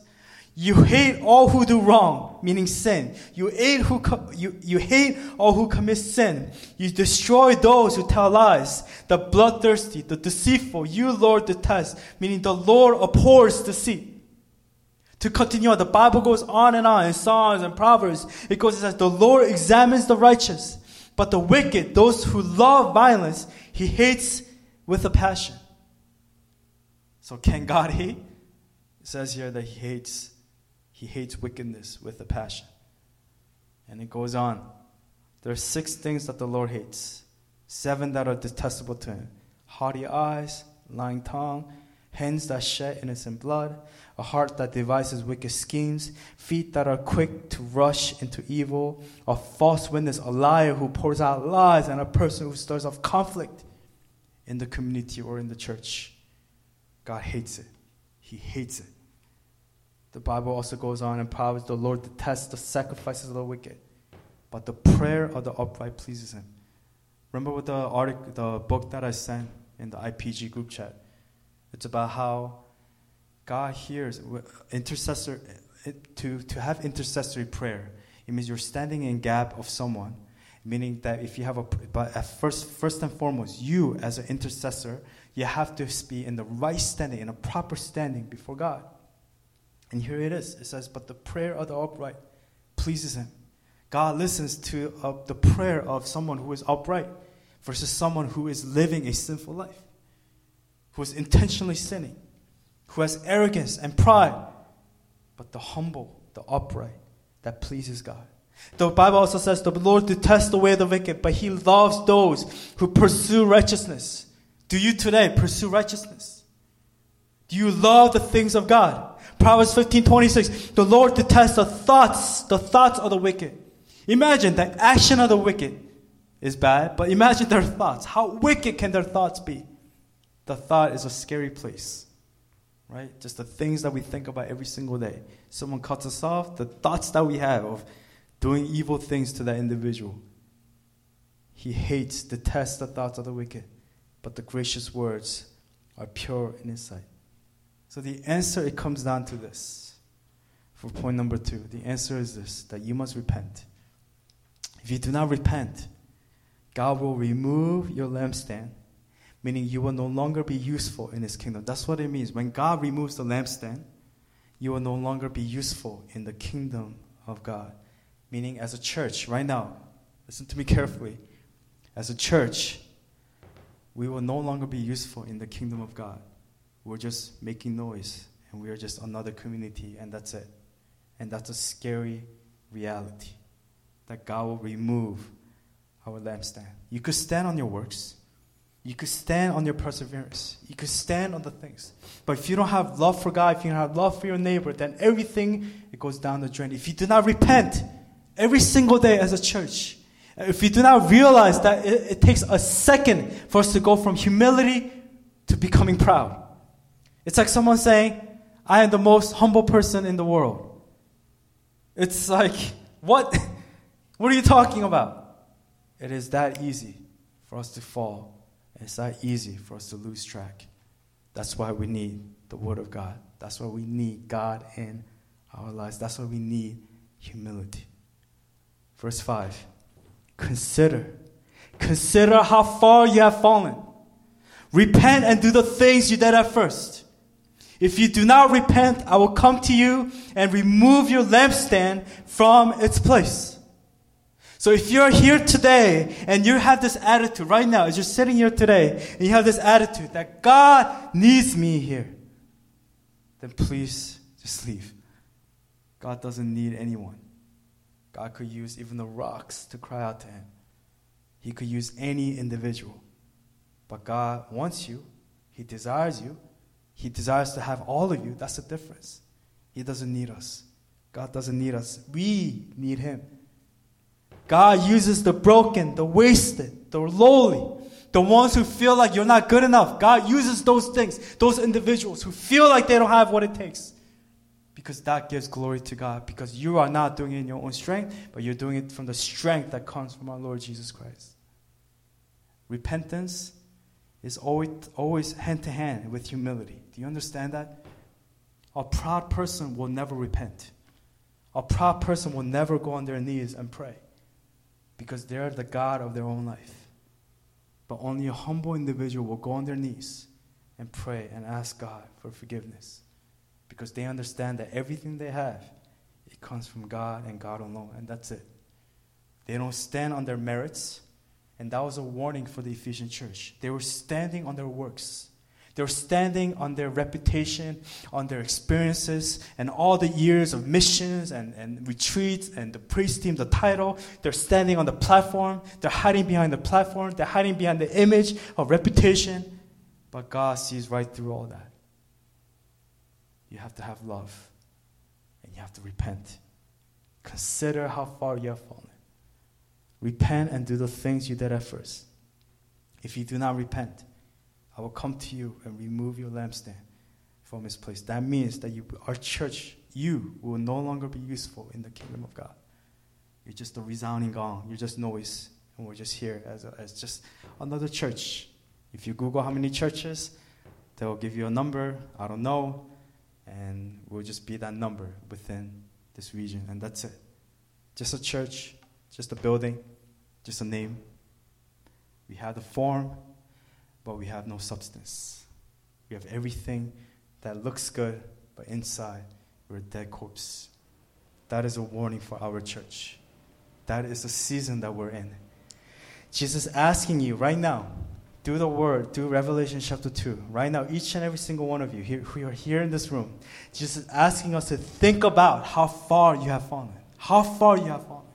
You hate all who do wrong, meaning sin. You hate who co- you, you hate all who commit sin. You destroy those who tell lies. The bloodthirsty, the deceitful, you Lord detest, meaning the Lord abhors deceit. To continue on, the Bible goes on and on in Psalms and Proverbs. It goes as the Lord examines the righteous, but the wicked, those who love violence, he hates with a passion. So can God hate? It says here that he hates he hates wickedness with a passion. And it goes on. There are six things that the Lord hates. Seven that are detestable to him. Haughty eyes, lying tongue, hands that shed innocent blood, a heart that devises wicked schemes, feet that are quick to rush into evil, a false witness, a liar who pours out lies, and a person who stirs up conflict in the community or in the church. God hates it. He hates it. The Bible also goes on in Proverbs the Lord detests the sacrifices of the wicked, but the prayer of the upright pleases him. Remember what the article, the book that I sent in the IPG group chat? It's about how God hears intercessor eh, eh, to, to have intercessory prayer. It means you're standing in gap of someone, meaning that if you have a but at first first and foremost, you as an intercessor you have to be in the right standing, in a proper standing before God. And here it is. It says, But the prayer of the upright pleases him. God listens to uh, the prayer of someone who is upright versus someone who is living a sinful life, who is intentionally sinning, who has arrogance and pride. But the humble, the upright, that pleases God. The Bible also says the Lord detests the way of the wicked, but he loves those who pursue righteousness. Do you today pursue righteousness? Do you love the things of God? Proverbs 15 26. The Lord detests the thoughts, the thoughts of the wicked. Imagine the action of the wicked is bad, but imagine their thoughts. How wicked can their thoughts be? The thought is a scary place, right? Just the things that we think about every single day. Someone cuts us off, the thoughts that we have of doing evil things to that individual. He hates, detests the thoughts of the wicked but the gracious words are pure in his sight. So the answer it comes down to this. For point number 2, the answer is this that you must repent. If you do not repent, God will remove your lampstand, meaning you will no longer be useful in His kingdom. That's what it means. When God removes the lampstand, you will no longer be useful in the kingdom of God. Meaning, as a church, right now, listen to me carefully. As a church, we will no longer be useful in the kingdom of God. We're just making noise, and we are just another community, and that's it. And that's a scary reality that God will remove our lampstand. You could stand on your works. You could stand on your perseverance. You could stand on the things. But if you don't have love for God, if you don't have love for your neighbor, then everything it goes down the drain. If you do not repent every single day as a church, if you do not realize that it, it takes a second for us to go from humility to becoming proud. It's like someone saying, I am the most humble person in the world. It's like, what? (laughs) what are you talking about? It is that easy for us to fall. It's that easy for us to lose track. That's why we need the Word of God. That's why we need God in our lives. That's why we need humility. Verse 5 Consider. Consider how far you have fallen. Repent and do the things you did at first. If you do not repent, I will come to you and remove your lampstand from its place. So if you're here today and you have this attitude right now, as you're sitting here today, and you have this attitude that God needs me here, then please just leave. God doesn't need anyone. God could use even the rocks to cry out to Him. He could use any individual. But God wants you, He desires you, He desires to have all of you. That's the difference. He doesn't need us. God doesn't need us. We need Him. God uses the broken, the wasted, the lowly, the ones who feel like you're not good enough. God uses those things, those individuals who feel like they don't have what it takes. Because that gives glory to God. Because you are not doing it in your own strength, but you're doing it from the strength that comes from our Lord Jesus Christ. Repentance is always, always hand to hand with humility. Do you understand that? A proud person will never repent. A proud person will never go on their knees and pray because they're the God of their own life. But only a humble individual will go on their knees and pray and ask God for forgiveness because they understand that everything they have it comes from God and God alone and that's it. They don't stand on their merits and that was a warning for the Ephesian church. They were standing on their works. They're standing on their reputation, on their experiences, and all the years of missions and, and retreats and the praise team, the title. They're standing on the platform. They're hiding behind the platform. They're hiding behind the image of reputation. But God sees right through all that. You have to have love, and you have to repent. Consider how far you have fallen. Repent and do the things you did at first. If you do not repent, I will come to you and remove your lampstand from its place. That means that you, our church, you will no longer be useful in the kingdom of God. You're just a resounding gong. You're just noise. And we're just here as, a, as just another church. If you Google how many churches, they'll give you a number. I don't know. And we'll just be that number within this region. And that's it. Just a church, just a building, just a name. We have the form, but we have no substance. We have everything that looks good, but inside we're a dead corpse. That is a warning for our church. That is the season that we're in. Jesus asking you right now, do the word, do Revelation chapter 2. Right now, each and every single one of you here, who are here in this room, Jesus asking us to think about how far you have fallen. How far you have fallen.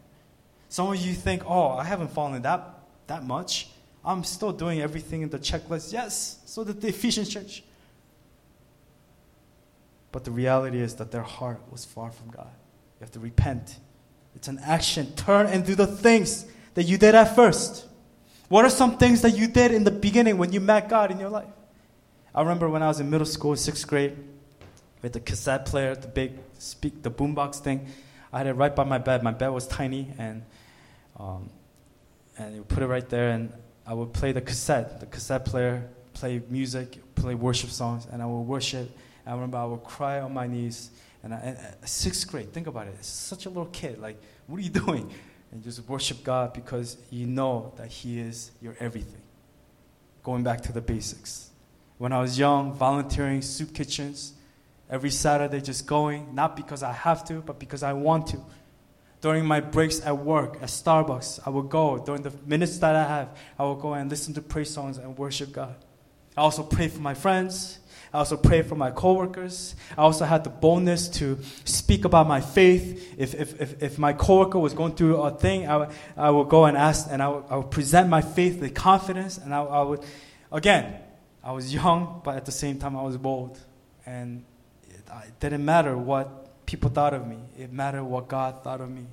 Some of you think, oh, I haven't fallen that, that much. I'm still doing everything in the checklist. Yes, so did the Ephesian church. But the reality is that their heart was far from God. You have to repent. It's an action. Turn and do the things that you did at first. What are some things that you did in the beginning when you met God in your life? I remember when I was in middle school, sixth grade, with the cassette player, the big speak, the boombox thing. I had it right by my bed. My bed was tiny, and um, and you put it right there. And I would play the cassette, the cassette player, play music, play worship songs, and I would worship. I remember I would cry on my knees. And, I, and sixth grade, think about it. Such a little kid. Like, what are you (laughs) doing? And just worship God because you know that He is your everything. Going back to the basics. When I was young, volunteering soup kitchens, every Saturday just going, not because I have to, but because I want to. During my breaks at work, at Starbucks, I would go. During the minutes that I have, I would go and listen to praise songs and worship God. I also pray for my friends. I also pray for my coworkers. I also had the boldness to speak about my faith. If, if, if, if my coworker was going through a thing, I would, I would go and ask, and I would, present my faith with confidence. And I, I would, again, I was young, but at the same time, I was bold. And it, it didn't matter what people thought of me, it mattered what God thought of me.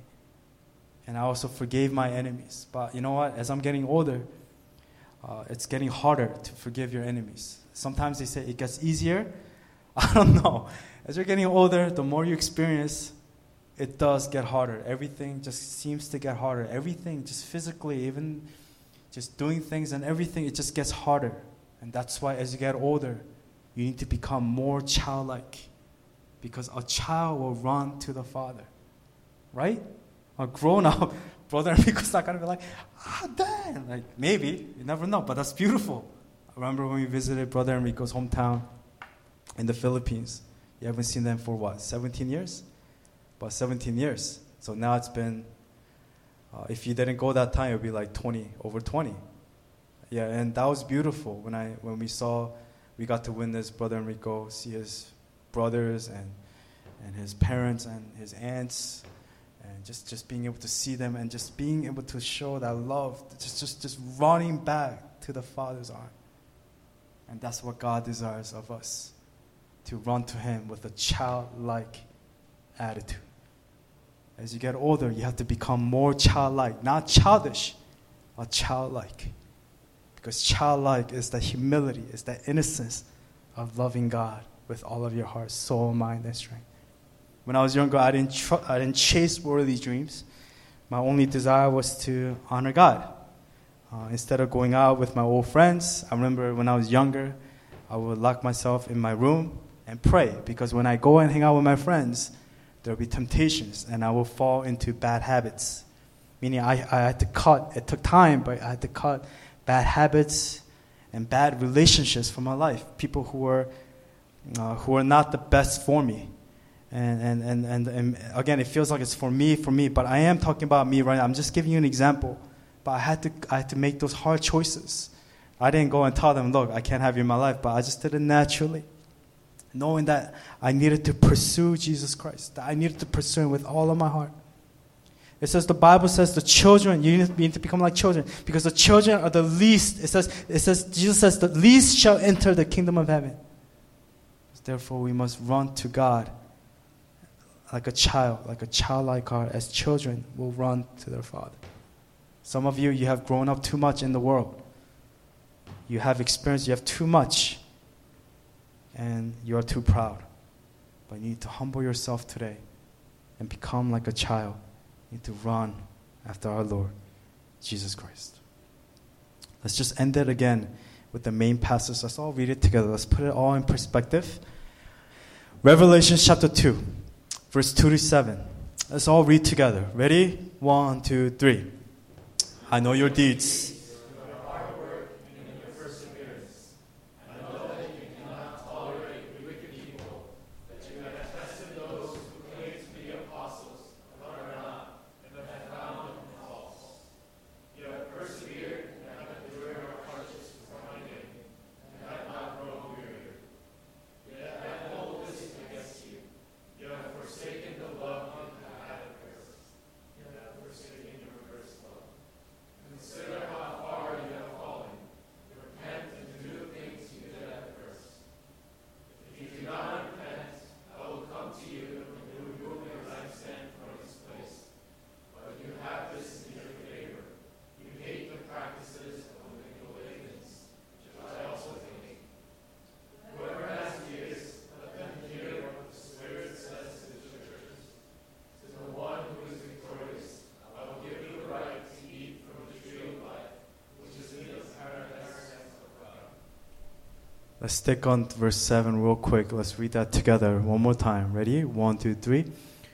And I also forgave my enemies. But you know what? As I'm getting older, uh, it's getting harder to forgive your enemies. Sometimes they say it gets easier. (laughs) I don't know. As you're getting older, the more you experience, it does get harder. Everything just seems to get harder. Everything, just physically, even just doing things and everything, it just gets harder. And that's why as you get older, you need to become more childlike. Because a child will run to the Father. Right? A grown up (laughs) brother Enrico's not gonna be like, ah, damn. Like, maybe. You never know, but that's beautiful. Remember when we visited Brother Enrico's hometown in the Philippines. You haven't seen them for what, 17 years? About 17 years. So now it's been, uh, if you didn't go that time, it would be like 20, over 20. Yeah, and that was beautiful when, I, when we saw, we got to witness Brother Enrico, see his brothers and, and his parents and his aunts and just, just being able to see them and just being able to show that love, just, just, just running back to the Father's arm. And that's what God desires of us to run to Him with a childlike attitude. As you get older, you have to become more childlike, not childish, but childlike. Because childlike is the humility, is the innocence of loving God with all of your heart, soul, mind, and strength. When I was younger, I didn't, tr- I didn't chase worldly dreams. My only desire was to honor God. Uh, instead of going out with my old friends, I remember when I was younger, I would lock myself in my room and pray because when I go and hang out with my friends, there will be temptations and I will fall into bad habits. Meaning, I, I had to cut, it took time, but I had to cut bad habits and bad relationships from my life. People who were, uh, who were not the best for me. And, and, and, and, and, again, it feels like it's for me, for me, but I am talking about me right now. I'm just giving you an example. But I had to, I had to make those hard choices. I didn't go and tell them, look, I can't have you in my life, but I just did it naturally. Knowing that I needed to pursue Jesus Christ, that I needed to pursue Him with all of my heart. It says the Bible says the children, you need, to become like children because the children are the least. It says, it says, Jesus says, the least shall enter the kingdom of heaven. Therefore, we must run to God like a child, like a childlike heart, as children will run to their father. Some of you, you have grown up too much in the world. You have experienced, you have too much, and you are too proud. But you need to humble yourself today and become like a child. You need to run after our Lord, Jesus Christ. Let's just end it again with the main passage. Let's all read it together. Let's put it all in perspective. Revelation chapter 2 verse 2 to 7. Let's all read together. Ready? One, two, three. I know your deeds stick on verse 7 real quick. Let's read that together one more time. Ready? One, two, three.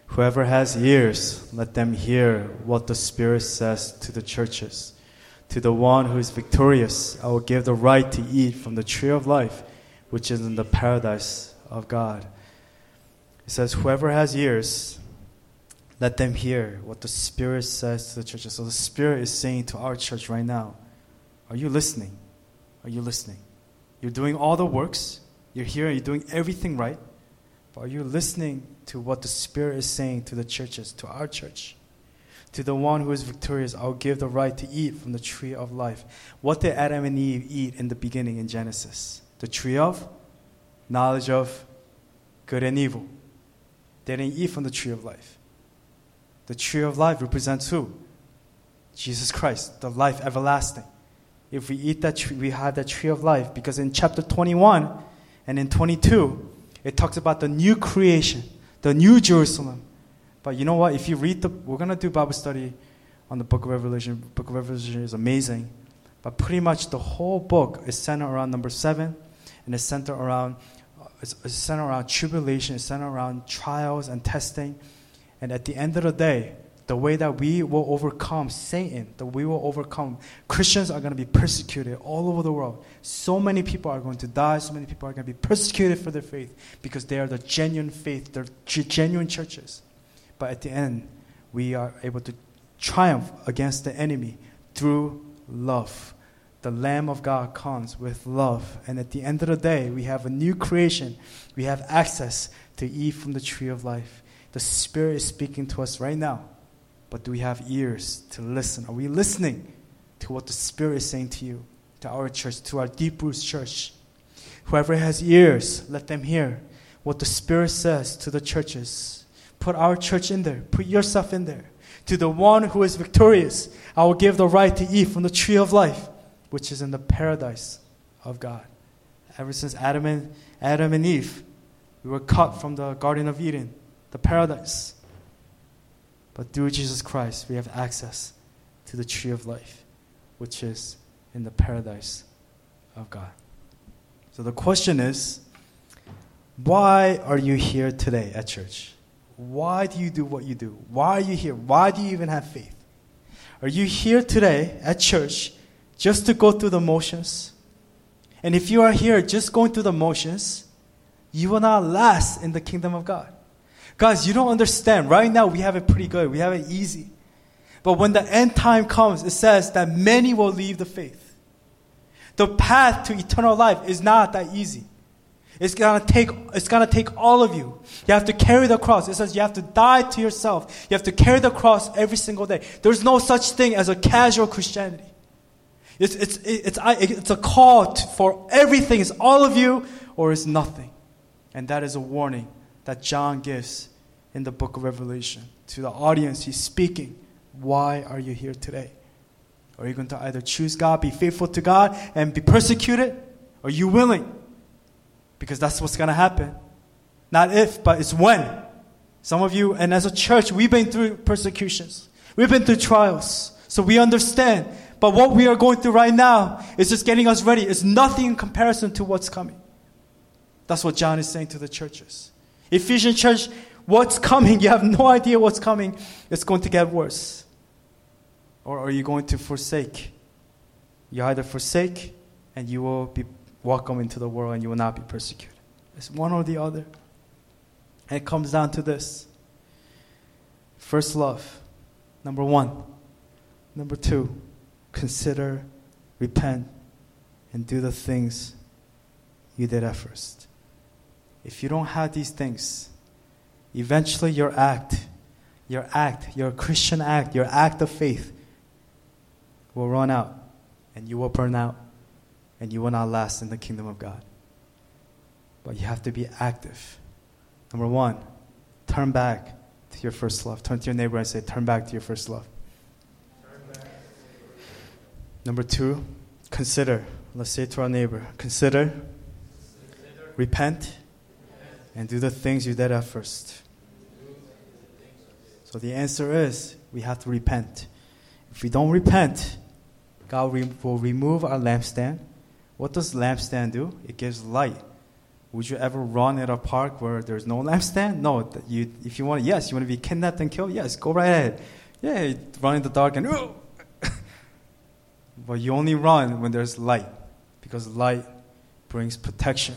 Whoever has ears, let them hear what the Spirit says to the churches. To the one who is victorious, I will give the right to eat from the tree of life, which is in the paradise of God. It says, Whoever has ears, let them hear what the Spirit says to the churches. So the Spirit is saying to our church right now, Are you listening? Are you listening? You're doing all the works, you're here, you're doing everything right, but are you listening to what the Spirit is saying to the churches, to our church? To the one who is victorious, I'll give the right to eat from the tree of life. What did Adam and Eve eat in the beginning in Genesis? The tree of knowledge of good and evil. They didn't eat from the tree of life. The tree of life represents who? Jesus Christ, the life everlasting. If we eat that tree, we have that tree of life. Because in chapter 21 and in 22, it talks about the new creation, the new Jerusalem. But you know what? If you read the, we're going to do Bible study on the book of Revelation. Book of Revelation is amazing. But pretty much the whole book is centered around number seven, and it's centered around, it's, it's centered around tribulation, it's centered around trials and testing. And at the end of the day, the way that we will overcome Satan, that we will overcome. Christians are going to be persecuted all over the world. So many people are going to die. So many people are going to be persecuted for their faith because they are the genuine faith, they're genuine churches. But at the end, we are able to triumph against the enemy through love. The Lamb of God comes with love. And at the end of the day, we have a new creation. We have access to eat from the tree of life. The Spirit is speaking to us right now but do we have ears to listen? Are we listening to what the Spirit is saying to you, to our church, to our Deep Roots church? Whoever has ears, let them hear what the Spirit says to the churches. Put our church in there, put yourself in there. To the one who is victorious, I will give the right to eat from the tree of life, which is in the paradise of God. Ever since Adam and, Adam and Eve, we were cut from the Garden of Eden, the paradise. But through Jesus Christ, we have access to the tree of life, which is in the paradise of God. So the question is why are you here today at church? Why do you do what you do? Why are you here? Why do you even have faith? Are you here today at church just to go through the motions? And if you are here just going through the motions, you will not last in the kingdom of God. Guys, you don't understand. Right now, we have it pretty good, we have it easy. But when the end time comes, it says that many will leave the faith. The path to eternal life is not that easy. It's gonna take, it's gonna take all of you. You have to carry the cross. It says you have to die to yourself. You have to carry the cross every single day. There's no such thing as a casual Christianity. It's, it's, it's, it's a call to, for everything. It's all of you or it's nothing. And that is a warning that John gives in the book of Revelation. To the audience, he's speaking. Why are you here today? Are you going to either choose God, be faithful to God, and be persecuted? Are you willing? Because that's what's going to happen. Not if, but it's when. Some of you, and as a church, we've been through persecutions, we've been through trials. So we understand. But what we are going through right now is just getting us ready. It's nothing in comparison to what's coming. That's what John is saying to the churches. Ephesian church, what's coming? (laughs) You have no idea what's coming. It's going to get worse. Or are you going to forsake? You either forsake and you will be welcome into the world and you will not be persecuted. It's one or the other. And it comes down to this first love, number one. Number two, consider, repent, and do the things you did at first. If you don't have these things, eventually your act, your act, your Christian act, your act of faith will run out and you will burn out and you will not last in the kingdom of God. But you have to be active. Number one, turn back to your first love. Turn to your neighbor and say, Turn back to your first love. Number two, consider. Let's say to our neighbor, consider, consider. repent, and do the things you did at first. So the answer is we have to repent. If we don't repent, God will remove our lampstand. What does lampstand do? It gives light Would you ever run at a park where there's no lampstand? No. You, if you want, yes, you want to be kidnapped and killed. Yes, go right ahead. Yeah, run in the dark and. (laughs) but you only run when there's light, because light brings protection.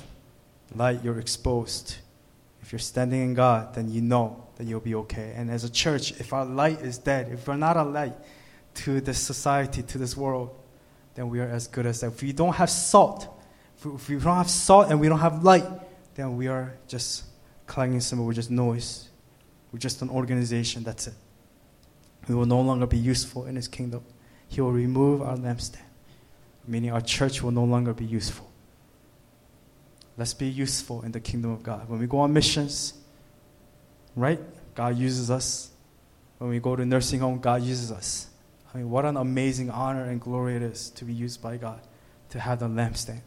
Light, you're exposed. If you're standing in God, then you know that you'll be okay. And as a church, if our light is dead, if we're not a light to this society, to this world, then we are as good as that. If we don't have salt, if we don't have salt and we don't have light, then we are just clanging cymbal, we're just noise. We're just an organization, that's it. We will no longer be useful in His kingdom. He will remove our lampstand, meaning our church will no longer be useful. Let's be useful in the kingdom of God. When we go on missions, right? God uses us. When we go to nursing home, God uses us. I mean, what an amazing honor and glory it is to be used by God, to have the lampstand.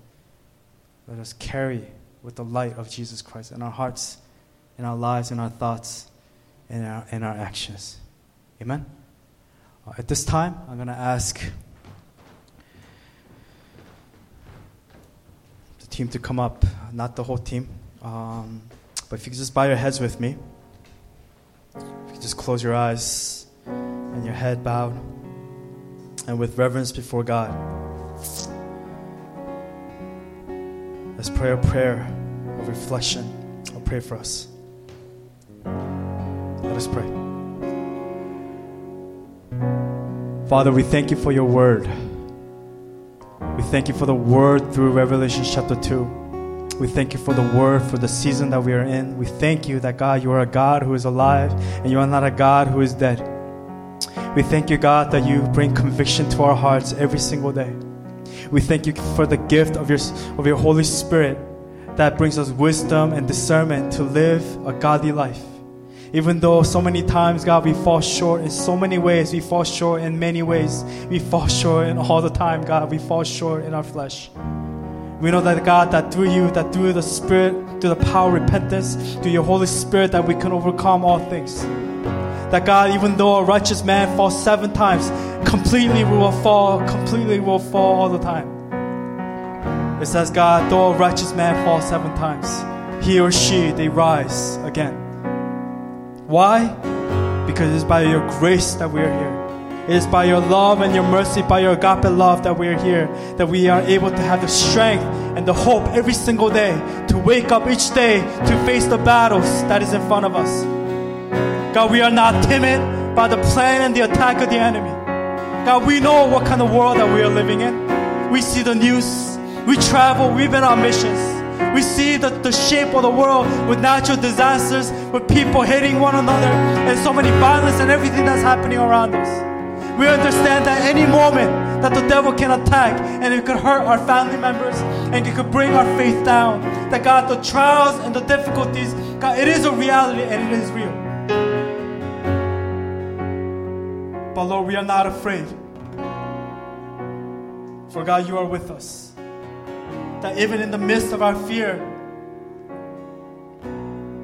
Let us carry with the light of Jesus Christ in our hearts, in our lives, in our thoughts, in our, in our actions. Amen? Uh, at this time, I'm going to ask the team to come up, not the whole team. Um, but if you could just bow your heads with me, if you just close your eyes and your head bowed and with reverence before God. Let's pray a prayer of reflection. I'll pray for us. Let us pray. Father, we thank you for your word. We thank you for the word through Revelation chapter 2. We thank you for the word for the season that we are in. We thank you that God, you are a God who is alive and you are not a God who is dead. We thank you, God, that you bring conviction to our hearts every single day. We thank you for the gift of your, of your Holy Spirit that brings us wisdom and discernment to live a godly life. Even though so many times, God, we fall short in so many ways, we fall short in many ways. We fall short in all the time, God. We fall short in our flesh. We know that, God, that through you, that through the Spirit, through the power of repentance, through your Holy Spirit, that we can overcome all things. That God, even though a righteous man falls seven times, completely we will fall, completely will fall all the time. It says, God, though a righteous man falls seven times, he or she, they rise again. Why? Because it's by your grace that we are here. It is by your love and your mercy, by your agape love that we are here, that we are able to have the strength and the hope every single day to wake up each day to face the battles that is in front of us. God, we are not timid by the plan and the attack of the enemy. God, we know what kind of world that we are living in. We see the news, we travel, we've been on missions. We see the, the shape of the world with natural disasters, with people hating one another, and so many violence and everything that's happening around us. We understand that any moment that the devil can attack and it could hurt our family members and it could bring our faith down. That God, the trials and the difficulties, God, it is a reality and it is real. But Lord, we are not afraid. For God, you are with us. That even in the midst of our fear,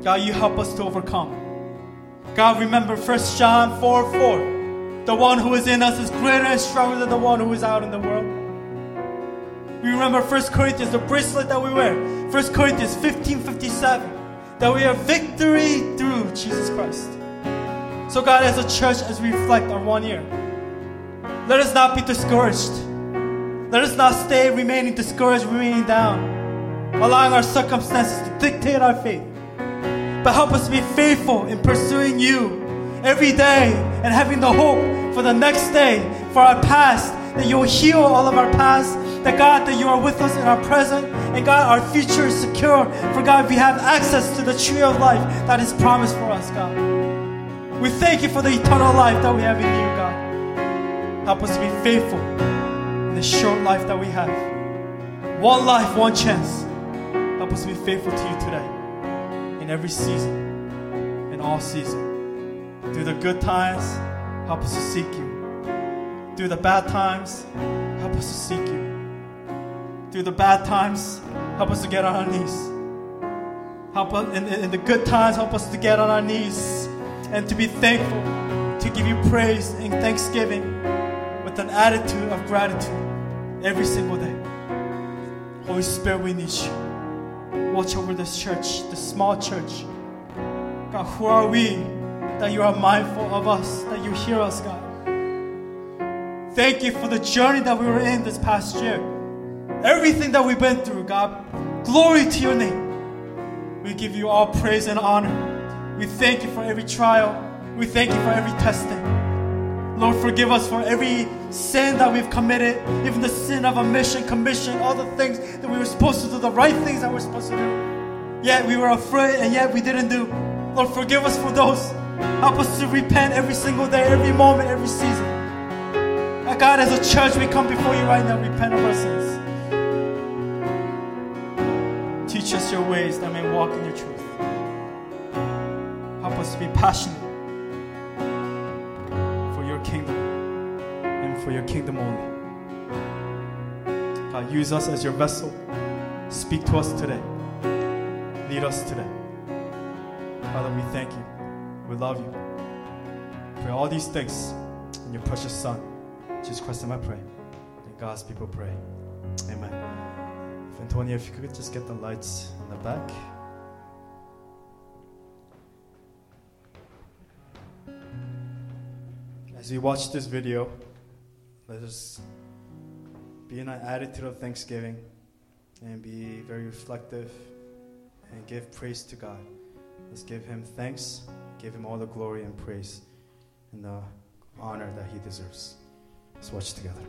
God, you help us to overcome. God, remember 1 John 4 4. The one who is in us is greater and stronger than the one who is out in the world. We remember 1 Corinthians, the bracelet that we wear. 1 Corinthians 15 57. That we have victory through Jesus Christ. So, God, as a church, as we reflect on one year, let us not be discouraged. Let us not stay remaining discouraged, remaining down, allowing our circumstances to dictate our faith. But help us be faithful in pursuing you every day and having the hope for the next day, for our past, that you will heal all of our past, that God, that you are with us in our present, and God, our future is secure. For God, we have access to the tree of life that is promised for us, God. We thank you for the eternal life that we have in you, God. Help us to be faithful in the short life that we have. One life, one chance. Help us to be faithful to you today in every season, in all season. Through the good times, help us to seek you. Through the bad times, help us to seek you. Through the bad times, help us to get on our knees. Help us in, in the good times, help us to get on our knees and to be thankful, to give you praise and thanksgiving with an attitude of gratitude every single day. Holy Spirit, we need you. watch over this church, this small church. God, who are we that you are mindful of us, that you hear us, God? Thank you for the journey that we were in this past year. Everything that we've been through, God. Glory to your name. We give you all praise and honor. We thank you for every trial. We thank you for every testing. Lord, forgive us for every sin that we've committed, even the sin of omission, commission, all the things that we were supposed to do, the right things that we're supposed to do. Yet we were afraid and yet we didn't do. Lord, forgive us for those. Help us to repent every single day, every moment, every season. And God, as a church, we come before you right now, repent of our sins. Teach us your ways that may walk in your truth. Help us to be passionate for your kingdom and for your kingdom only. God, use us as your vessel. Speak to us today. Lead us today. Father, we thank you. We love you. Pray all these things in your precious Son, Jesus Christ, I pray. And God's people pray. Amen. If Antonia, if you could just get the lights in the back. As you watch this video, let us be in an attitude of thanksgiving and be very reflective and give praise to God. Let's give Him thanks, give Him all the glory and praise and the honor that He deserves. Let's watch together.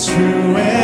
Is true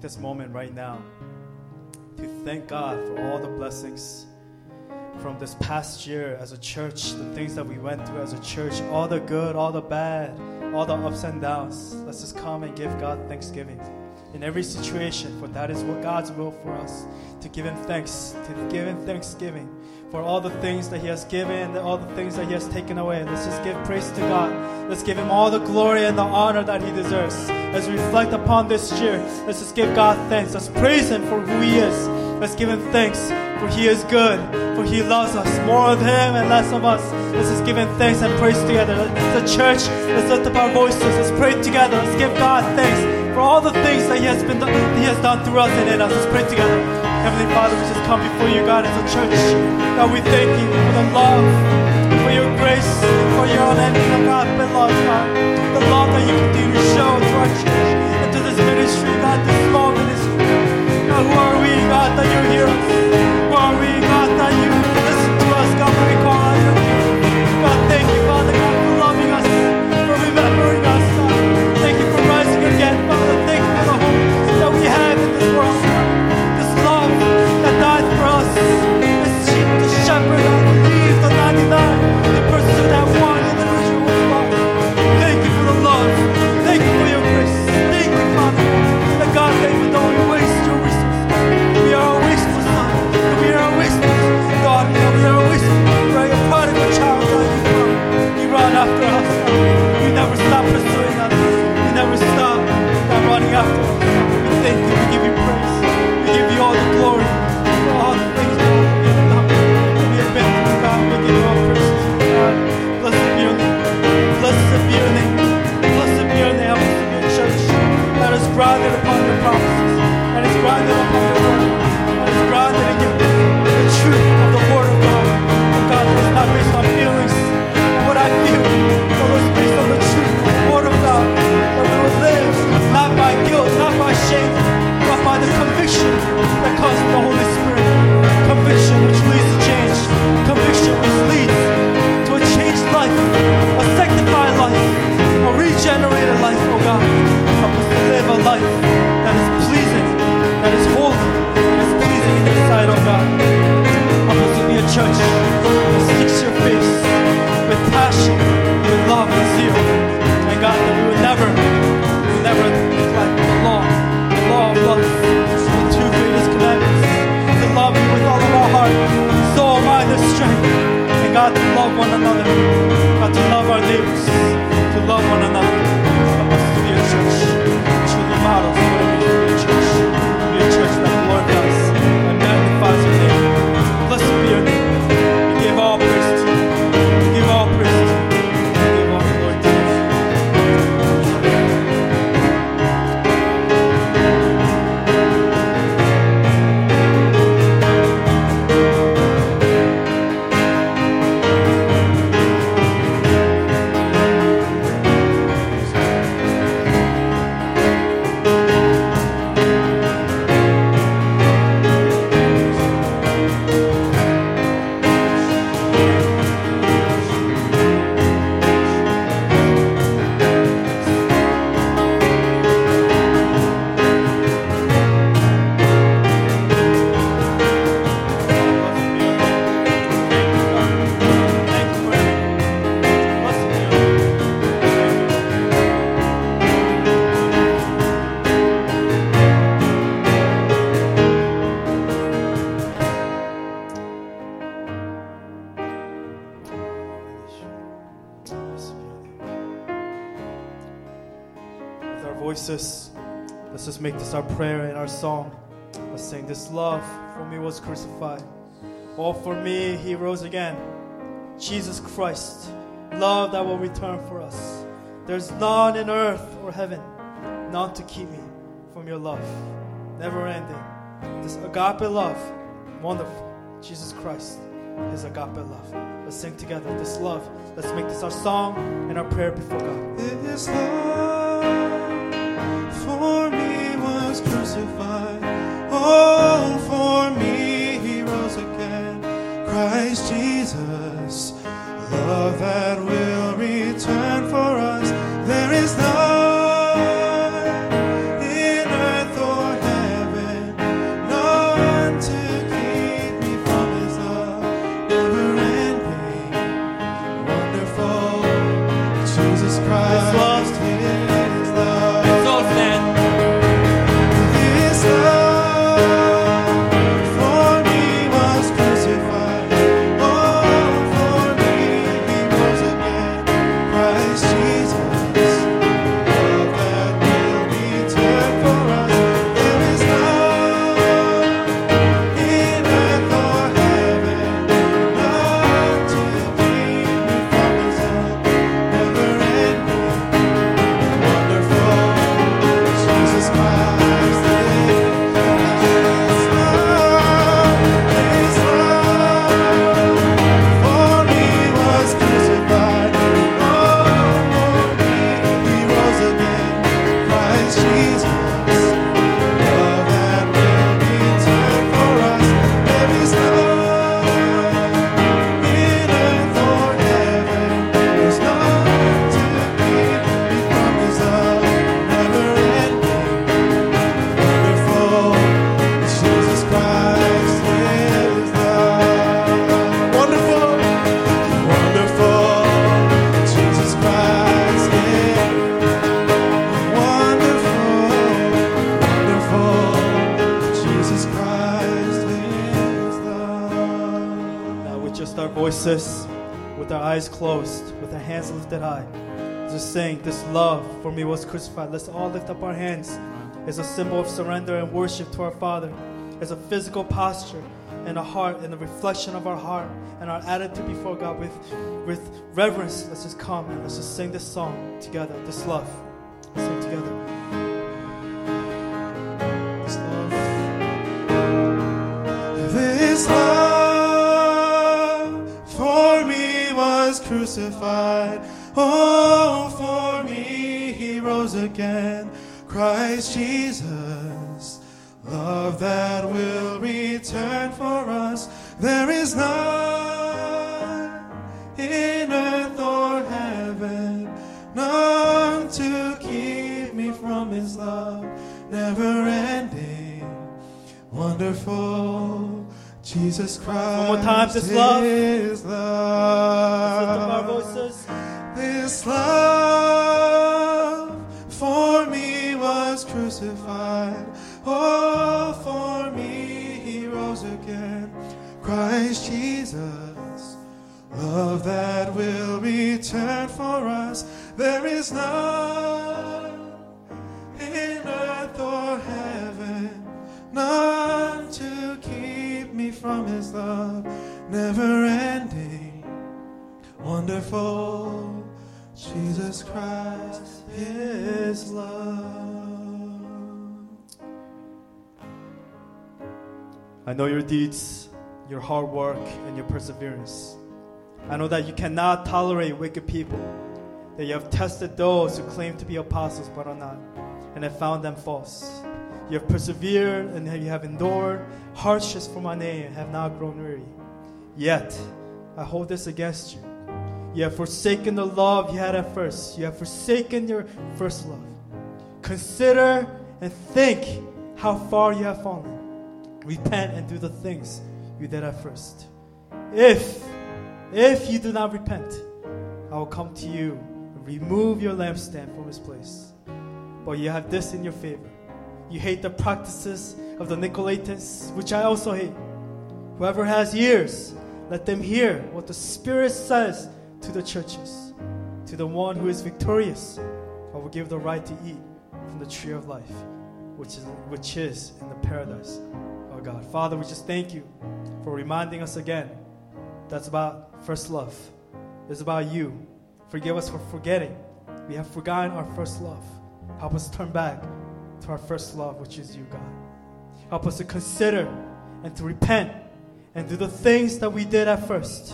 take this moment right now to thank God for all the blessings from this past year as a church, the things that we went through as a church, all the good, all the bad, all the ups and downs. Let's just come and give God thanksgiving in every situation, for that is what God's will for us to give Him thanks, to give Him thanksgiving for all the things that He has given, and all the things that He has taken away. Let's just give praise to God. Let's give Him all the glory and the honor that He deserves. As we reflect upon this year, let's just give God thanks. Let's praise Him for who He is. Let's give Him thanks for He is good, for He loves us. More of Him and less of us. Let's just give Him thanks and praise together. Let's, The church, let's lift up our voices. Let's pray together. Let's give God thanks for all the things that He has been He has done through us and in us. Let's pray together. Heavenly Father, we just come before you, God, as a church. God, we thank you for the love, for your grace, for your unending agape love, God. The love that you continue to show to our church and to this ministry, God, this small ministry. God, who are we, God, that you hear love one another, song. Let's sing this love for me was crucified. All for me he rose again. Jesus Christ, love that will return for us. There's none in earth or heaven, none to keep me from your love. Never ending. This agape love, wonderful. Jesus Christ, his agape love. Let's sing together this love. Let's make this our song and our prayer before God. This love for me crucified. Oh, for me he rose again. Christ Jesus, love that just with our eyes closed, with our hands lifted high, just saying, This love for me was crucified. Let's all lift up our hands as a symbol of surrender and worship to our Father, as a physical posture and a heart and a reflection of our heart and our attitude before God with, with reverence. Let's just come and let's just sing this song together, this love. Sing together. Crucified. Oh, for me he rose again. Christ Jesus, love that will return for us. There is none in earth or heaven, none to keep me from his love, never ending, wonderful. Jesus Christ, more time, this love. His Let's lift up our voices. This love for me was crucified. Oh, for me he rose again. Christ Jesus, love that will return for us. There is none in earth or heaven, none me from his love, never ending wonderful Jesus Christ, His love. I know your deeds, your hard work, and your perseverance. I know that you cannot tolerate wicked people, that you have tested those who claim to be apostles but are not, and have found them false. You have persevered and you have endured hardships for my name and have not grown weary. Yet, I hold this against you. You have forsaken the love you had at first. You have forsaken your first love. Consider and think how far you have fallen. Repent and do the things you did at first. If, if you do not repent, I will come to you and remove your lampstand from its place. But you have this in your favor. You hate the practices of the Nicolaitans, which I also hate. Whoever has ears, let them hear what the Spirit says to the churches. To the one who is victorious, I will give the right to eat from the tree of life, which is, which is in the paradise of God. Father, we just thank you for reminding us again that's about first love. It's about you. Forgive us for forgetting. We have forgotten our first love. Help us turn back to our first love, which is you, God. Help us to consider and to repent and do the things that we did at first.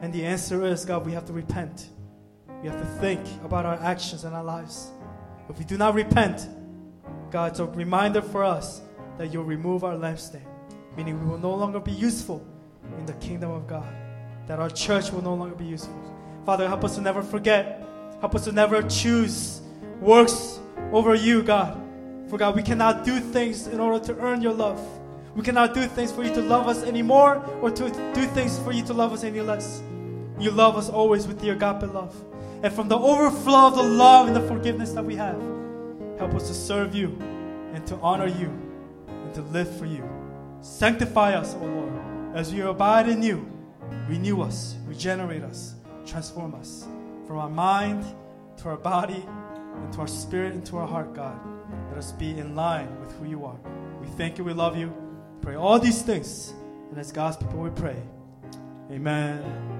And the answer is, God, we have to repent. We have to think about our actions and our lives. If we do not repent, God, it's a reminder for us that you'll remove our lampstand, meaning we will no longer be useful in the kingdom of God, that our church will no longer be useful. Father, help us to never forget. Help us to never choose works over you, God. For God, we cannot do things in order to earn your love. We cannot do things for you to love us anymore or to do things for you to love us any less. You love us always with the agape love. And from the overflow of the love and the forgiveness that we have, help us to serve you and to honor you and to live for you. Sanctify us, O Lord, as we abide in you. Renew us, regenerate us, transform us from our mind to our body and to our spirit and to our heart, God. Let us be in line with who you are. We thank you, we love you. Pray all these things. And as God's people, we pray. Amen.